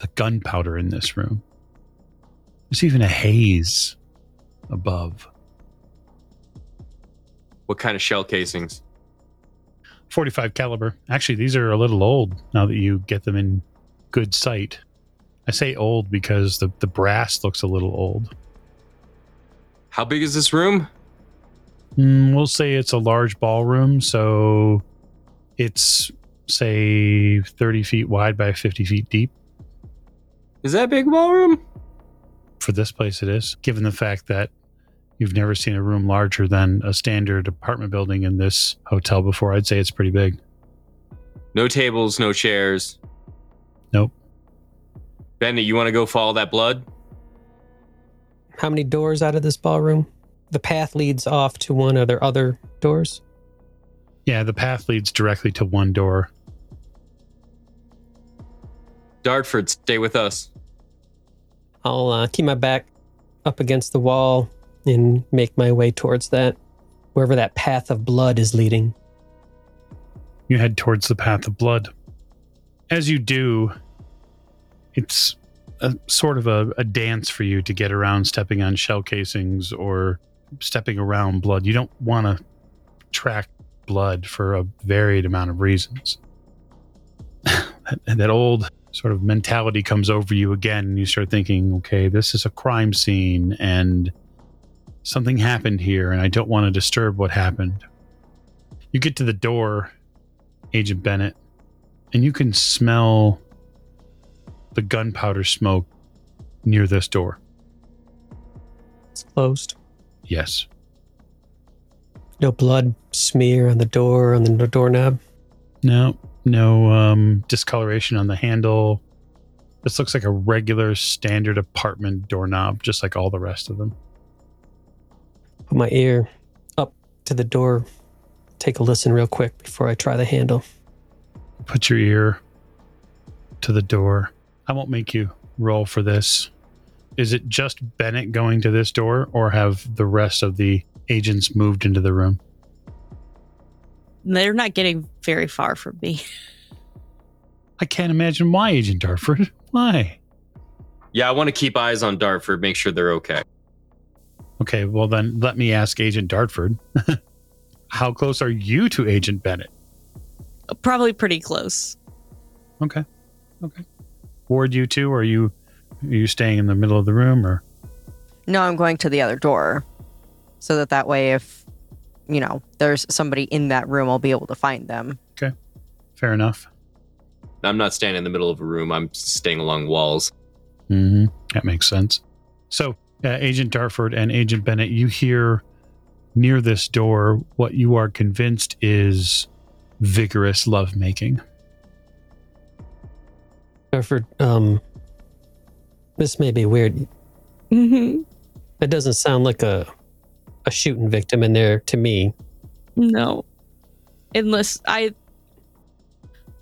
the gunpowder in this room. There's even a haze above. What kind of shell casings? 45 caliber. Actually, these are a little old now that you get them in good sight. I say old because the, the brass looks a little old. How big is this room? Mm, we'll say it's a large ballroom, so it's say 30 feet wide by 50 feet deep. Is that a big ballroom? For this place, it is, given the fact that you've never seen a room larger than a standard apartment building in this hotel before. I'd say it's pretty big. No tables, no chairs. Nope. Benny, you want to go follow that blood? how many doors out of this ballroom? The path leads off to one. Are there other doors? Yeah, the path leads directly to one door. Dartford, stay with us. I'll uh, keep my back up against the wall and make my way towards that, wherever that path of blood is leading. You head towards the path of blood. As you do, it's a sort of a, a dance for you to get around stepping on shell casings or stepping around blood. You don't want to track blood for a varied amount of reasons. that, that old sort of mentality comes over you again, and you start thinking, okay, this is a crime scene and something happened here, and I don't want to disturb what happened. You get to the door, Agent Bennett, and you can smell the gunpowder smoke near this door. It's closed. Yes. No blood smear on the door, on the doorknob. No, no um, discoloration on the handle. This looks like a regular standard apartment doorknob, just like all the rest of them. Put my ear up to the door. Take a listen real quick before I try the handle. Put your ear to the door. I won't make you roll for this. Is it just Bennett going to this door, or have the rest of the agents moved into the room? They're not getting very far from me. I can't imagine why, Agent Dartford. Why? Yeah, I want to keep eyes on Dartford, make sure they're okay. Okay, well then let me ask Agent Dartford. How close are you to Agent Bennett? Probably pretty close. Okay. Okay. Ward, you two, or are you are you staying in the middle of the room or No, I'm going to the other door. So that that way, if, you know, there's somebody in that room, I'll be able to find them. Okay, fair enough? I'm not standing in the middle of a room, I'm staying along walls. Mm-hmm. That makes sense. So, uh, Agent Dartford and Agent Bennett, you hear near this door what you are convinced is vigorous lovemaking. Dartford, um, this may be weird. Mm-hmm. It doesn't sound like a a shooting victim in there to me. No. Unless I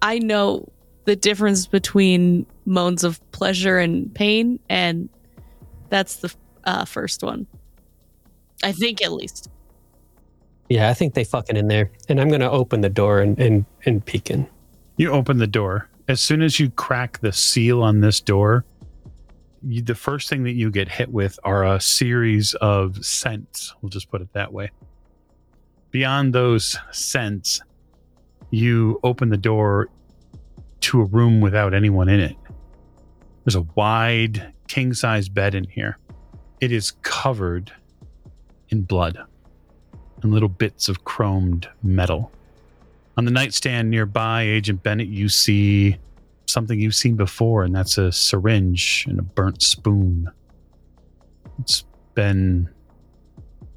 I know the difference between moans of pleasure and pain and that's the uh, first one. I think at least. Yeah, I think they fucking in there, and I'm gonna open the door and and and peek in. You open the door. As soon as you crack the seal on this door, you, the first thing that you get hit with are a series of scents. We'll just put it that way. Beyond those scents, you open the door to a room without anyone in it. There's a wide king size bed in here. It is covered in blood and little bits of chromed metal. On the nightstand nearby, Agent Bennett, you see something you've seen before, and that's a syringe and a burnt spoon. It's been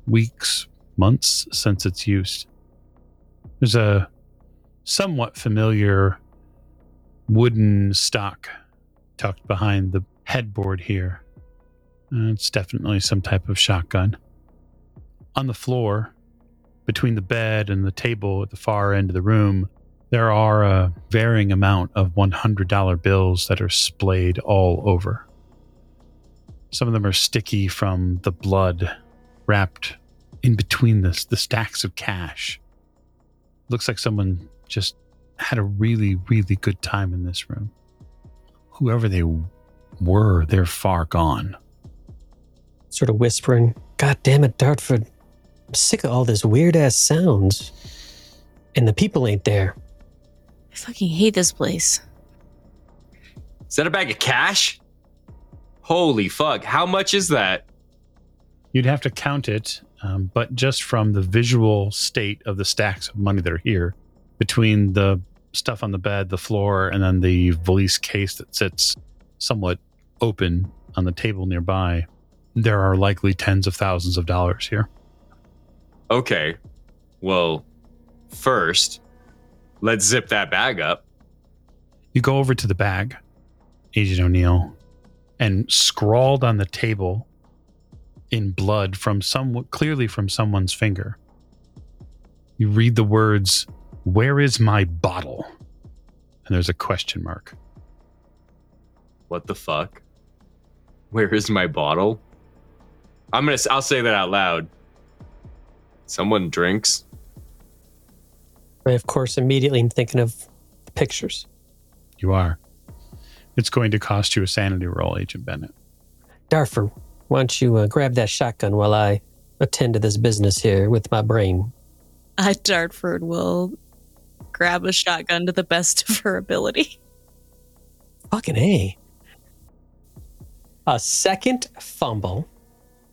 weeks, months since its used. There's a somewhat familiar wooden stock tucked behind the headboard here. Uh, it's definitely some type of shotgun. On the floor, between the bed and the table at the far end of the room, there are a varying amount of $100 bills that are splayed all over. Some of them are sticky from the blood wrapped in between this, the stacks of cash. Looks like someone just had a really, really good time in this room. Whoever they were, they're far gone. Sort of whispering, "God damn it, Dartford! I'm sick of all this weird ass sounds, and the people ain't there." I fucking hate this place. Is that a bag of cash? Holy fuck, how much is that? You'd have to count it, um, but just from the visual state of the stacks of money that are here, between the stuff on the bed, the floor, and then the valise case that sits somewhat open on the table nearby, there are likely tens of thousands of dollars here. Okay, well, first, let's zip that bag up. You go over to the bag, Agent O'Neill, and scrawled on the table in blood from some clearly from someone's finger. You read the words, "Where is my bottle?" And there's a question mark. What the fuck? Where is my bottle? I'm gonna. I'll say that out loud. Someone drinks. I, of course, immediately am thinking of the pictures. You are. It's going to cost you a sanity roll, Agent Bennett. Dartford, why don't you uh, grab that shotgun while I attend to this business here with my brain? I, Dartford will grab a shotgun to the best of her ability. Fucking A. A second fumble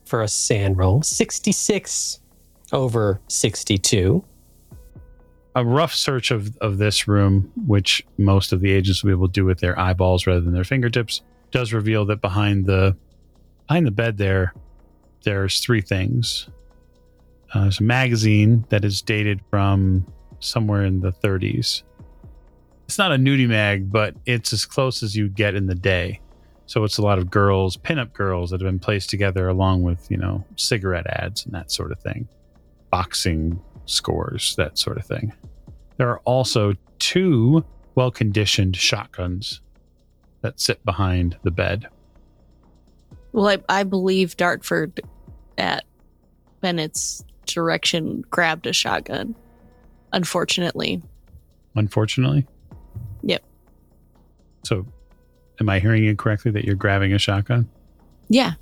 for a SAN roll. 66 over 62. A rough search of, of this room, which most of the agents will be able to do with their eyeballs rather than their fingertips, does reveal that behind the behind the bed there, there's three things. Uh, there's a magazine that is dated from somewhere in the 30s. It's not a nudie mag, but it's as close as you get in the day. So it's a lot of girls, pinup girls that have been placed together along with, you know, cigarette ads and that sort of thing, boxing scores, that sort of thing. There are also two well conditioned shotguns that sit behind the bed. Well, I, I believe Dartford at Bennett's direction grabbed a shotgun. Unfortunately. Unfortunately. Yep. So, am I hearing it correctly that you're grabbing a shotgun? Yeah.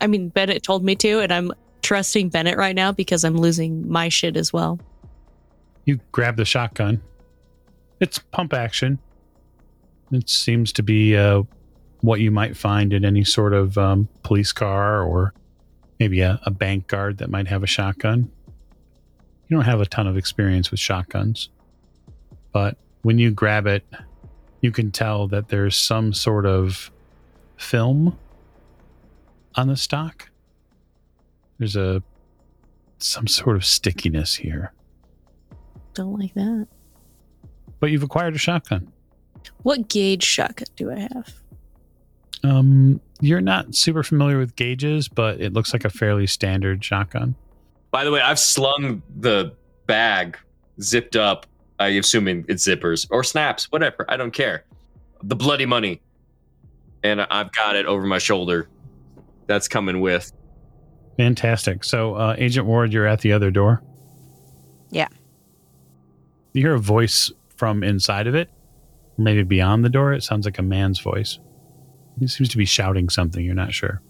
I mean, Bennett told me to, and I'm trusting Bennett right now because I'm losing my shit as well. You grab the shotgun. It's pump action. It seems to be uh, what you might find in any sort of um, police car or maybe a, a bank guard that might have a shotgun. You don't have a ton of experience with shotguns, but when you grab it, you can tell that there's some sort of film on the stock. There's a some sort of stickiness here. Don't like that. But you've acquired a shotgun. What gauge shotgun do I have? Um, you're not super familiar with gauges, but it looks like a fairly standard shotgun. By the way, I've slung the bag zipped up. I assuming it's zippers or snaps, whatever. I don't care. The bloody money, and I've got it over my shoulder. That's coming with. Fantastic. So, uh, Agent Ward, you're at the other door. Yeah. You hear a voice from inside of it, maybe beyond the door. It sounds like a man's voice. He seems to be shouting something. You're not sure.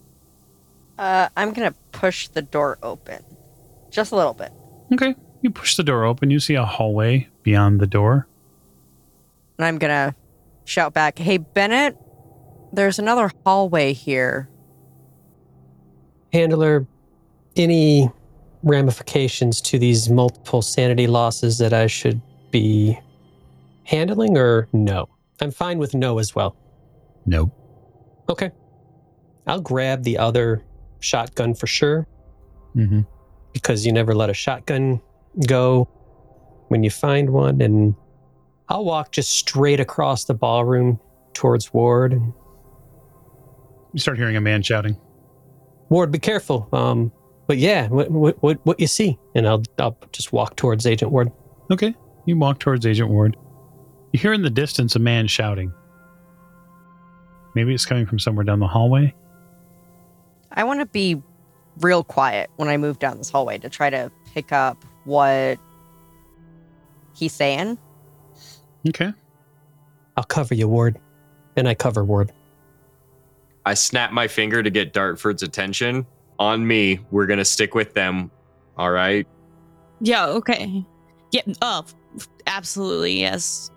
Uh, I'm gonna push the door open, just a little bit. Okay. You push the door open. You see a hallway beyond the door. And I'm gonna shout back, "Hey Bennett, there's another hallway here." Handler, any ramifications to these multiple sanity losses that I should be handling or no? I'm fine with no as well. Nope. Okay. I'll grab the other shotgun for sure Mm-hmm. because you never let a shotgun go when you find one. And I'll walk just straight across the ballroom towards Ward. You start hearing a man shouting. Ward, be careful. Um, but yeah, what, what, what, what you see? And I'll, I'll just walk towards Agent Ward. Okay. You walk towards Agent Ward. You hear in the distance a man shouting. Maybe it's coming from somewhere down the hallway. I want to be real quiet when I move down this hallway to try to pick up what he's saying. Okay. I'll cover you, Ward. And I cover Ward. I snap my finger to get Dartford's attention. On me, we're gonna stick with them. All right. Yeah, okay. Yeah, oh, absolutely, yes.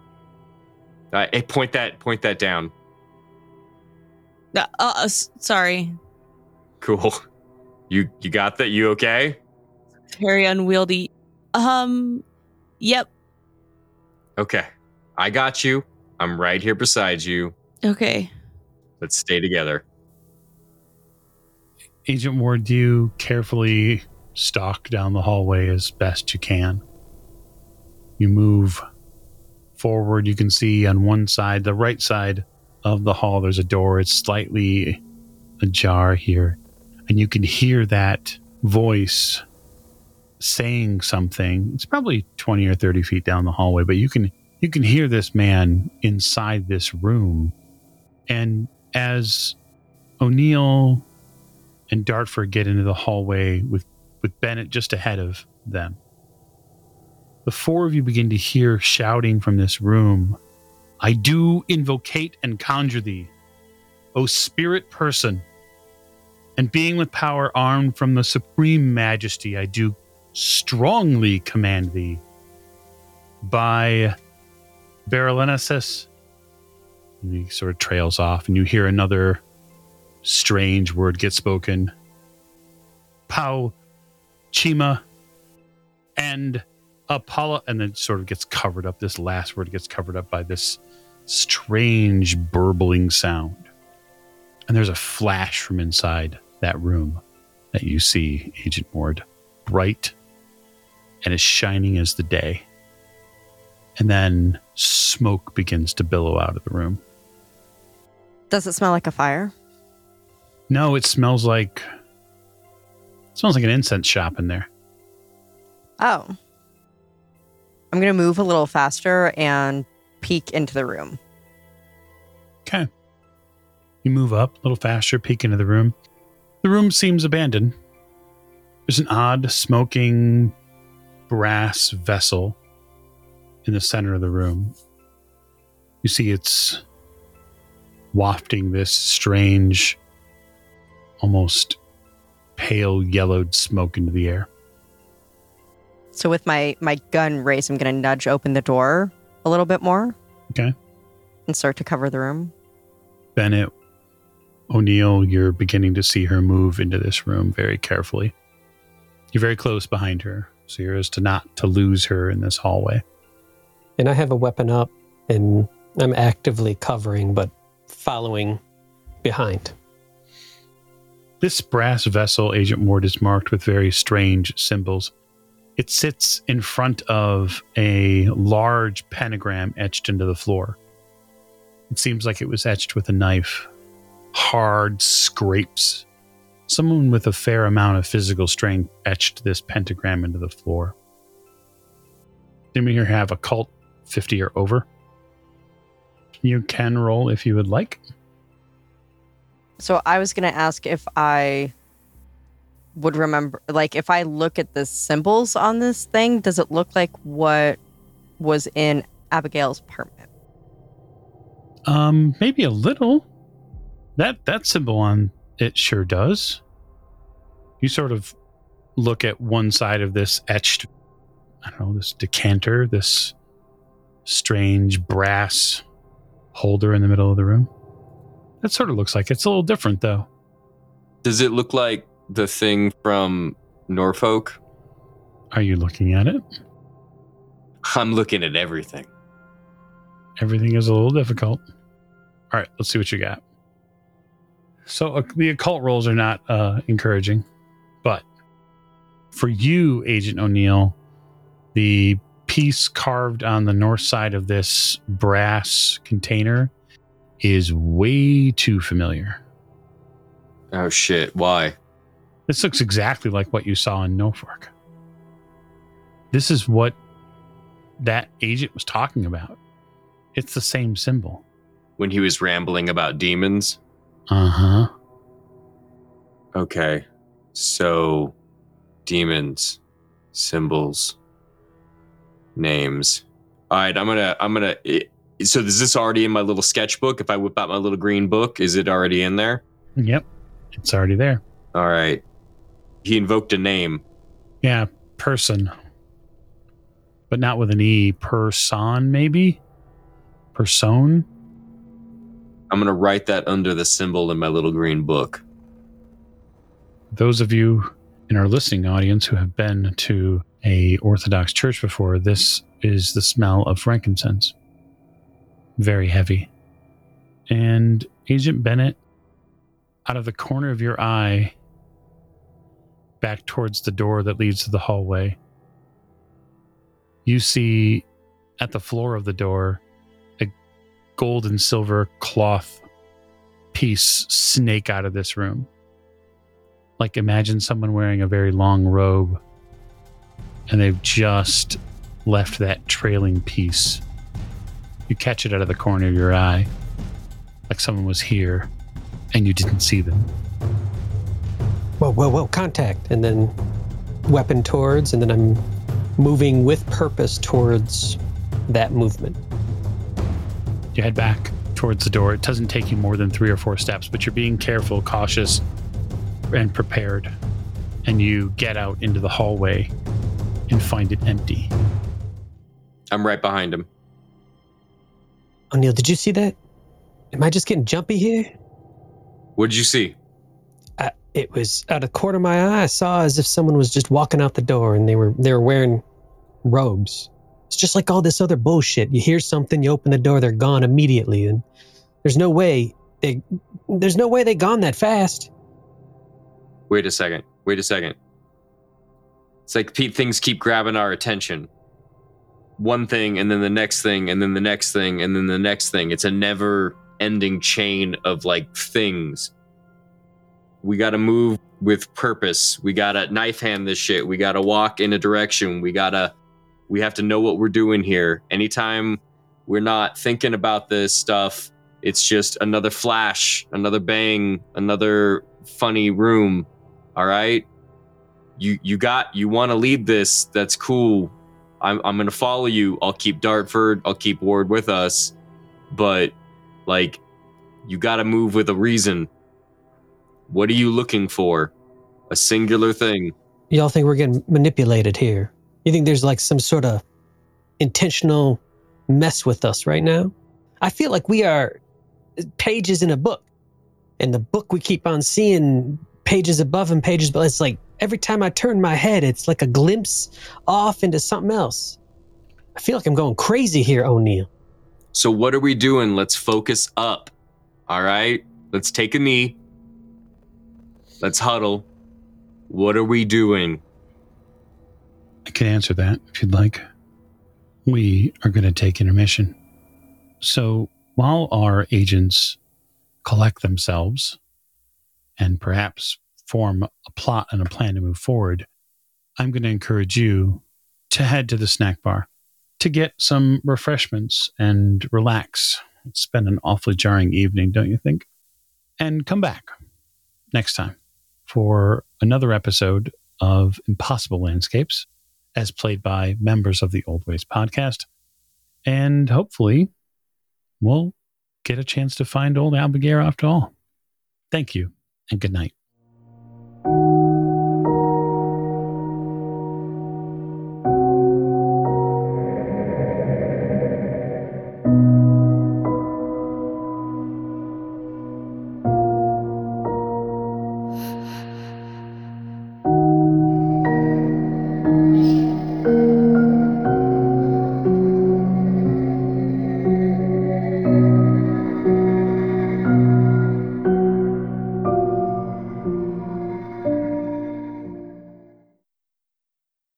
Uh, hey, point that point that down. Uh, uh, sorry. Cool. You you got that? You okay? Very unwieldy. Um, yep. Okay. I got you. I'm right here beside you. Okay. Let's stay together. Agent Ward, you carefully stalk down the hallway as best you can. You move forward. You can see on one side, the right side of the hall, there's a door. It's slightly ajar here. And you can hear that voice saying something. It's probably 20 or 30 feet down the hallway, but you can you can hear this man inside this room. And as O'Neill and Dartford get into the hallway with, with Bennett just ahead of them. The four of you begin to hear shouting from this room I do invocate and conjure thee, O spirit person, and being with power armed from the supreme majesty, I do strongly command thee by Beralanensis. And he sort of trails off, and you hear another strange word get spoken. Pau, Chima, and Apollo, and then sort of gets covered up. This last word gets covered up by this strange burbling sound. And there's a flash from inside that room that you see, Agent Ward, bright and as shining as the day. And then smoke begins to billow out of the room. Does it smell like a fire? No, it smells like it smells like an incense shop in there. Oh. I'm going to move a little faster and peek into the room. Okay. You move up a little faster, peek into the room. The room seems abandoned. There's an odd smoking brass vessel in the center of the room. You see it's wafting this strange, almost pale yellowed smoke into the air. So with my my gun raised, I'm going to nudge open the door a little bit more. Okay. And start to cover the room. Bennett, O'Neill, you're beginning to see her move into this room very carefully. You're very close behind her, so to not to lose her in this hallway. And I have a weapon up and I'm actively covering but following behind. This brass vessel, Agent Ward, is marked with very strange symbols. It sits in front of a large pentagram etched into the floor. It seems like it was etched with a knife. Hard scrapes. Someone with a fair amount of physical strength etched this pentagram into the floor. Anyone here have a cult 50 or over? You can roll if you would like. So I was going to ask if I would remember, like, if I look at the symbols on this thing, does it look like what was in Abigail's apartment? Um, maybe a little. That that symbol on it sure does. You sort of look at one side of this etched, I don't know, this decanter, this strange brass holder in the middle of the room. That sort of looks like it's a little different, though. Does it look like the thing from Norfolk? Are you looking at it? I'm looking at everything. Everything is a little difficult. All right, let's see what you got. So uh, the occult rolls are not uh, encouraging, but for you, Agent O'Neill, the piece carved on the north side of this brass container is way too familiar. Oh shit! Why? This looks exactly like what you saw in Norfolk. This is what that agent was talking about. It's the same symbol. When he was rambling about demons. Uh huh. Okay, so demons, symbols, names. All right, I'm gonna, I'm gonna. It, so is this already in my little sketchbook? If I whip out my little green book, is it already in there? Yep, it's already there. All right. He invoked a name. Yeah, person, but not with an e. Person, maybe. Person. I'm gonna write that under the symbol in my little green book. Those of you in our listening audience who have been to a Orthodox church before, this is the smell of frankincense. Very heavy. And Agent Bennett, out of the corner of your eye, back towards the door that leads to the hallway, you see at the floor of the door gold and silver cloth piece snake out of this room. Like imagine someone wearing a very long robe and they've just left that trailing piece. You catch it out of the corner of your eye, like someone was here and you didn't see them. Whoa, whoa, whoa, contact. And then weapon towards, and then I'm moving with purpose towards that movement. You head back towards the door. It doesn't take you more than three or four steps, but you're being careful, cautious, and prepared. And you get out into the hallway and find it empty. I'm right behind him. O'Neill, did you see that? Am I just getting jumpy here? What did you see? Uh, it was out of the corner of my eye. I saw as if someone was just walking out the door and they were they were wearing robes. It's just like all this other bullshit. You hear something, you open the door, they're gone immediately, and there's no way they there's no way they gone that fast. Wait a second. Wait a second. It's like things keep grabbing our attention. One thing and then the next thing and then the next thing and then the next thing. It's a never ending chain of like things. We got to move with purpose. We got to knife hand this shit. We got to walk in a direction. We got to we have to know what we're doing here. Anytime we're not thinking about this stuff, It's just another flash, another bang, another funny room. All right? You you got you want to lead this. That's cool. I'm I'm going to follow you. I'll keep Dartford, I'll keep Ward with us. But like you got to move with a reason. What are you looking for? A singular thing. Y'all think we're getting manipulated here? You think there's like some sort of intentional mess with us right now? I feel like we are pages in a book. And the book we keep on seeing pages above and pages but it's like every time I turn my head it's like a glimpse off into something else. I feel like I'm going crazy here, O'Neill. So what are we doing? Let's focus up. All right? Let's take a knee. Let's huddle. What are we doing? I can answer that if you'd like. We are going to take intermission. So while our agents collect themselves and perhaps form a plot and a plan to move forward, I'm going to encourage you to head to the snack bar to get some refreshments and relax. It's been an awfully jarring evening, don't you think? And come back next time for another episode of Impossible Landscapes, as played by members of the Old Ways podcast. And hopefully, we'll get a chance to find old Albuguer after all. Thank you and good night.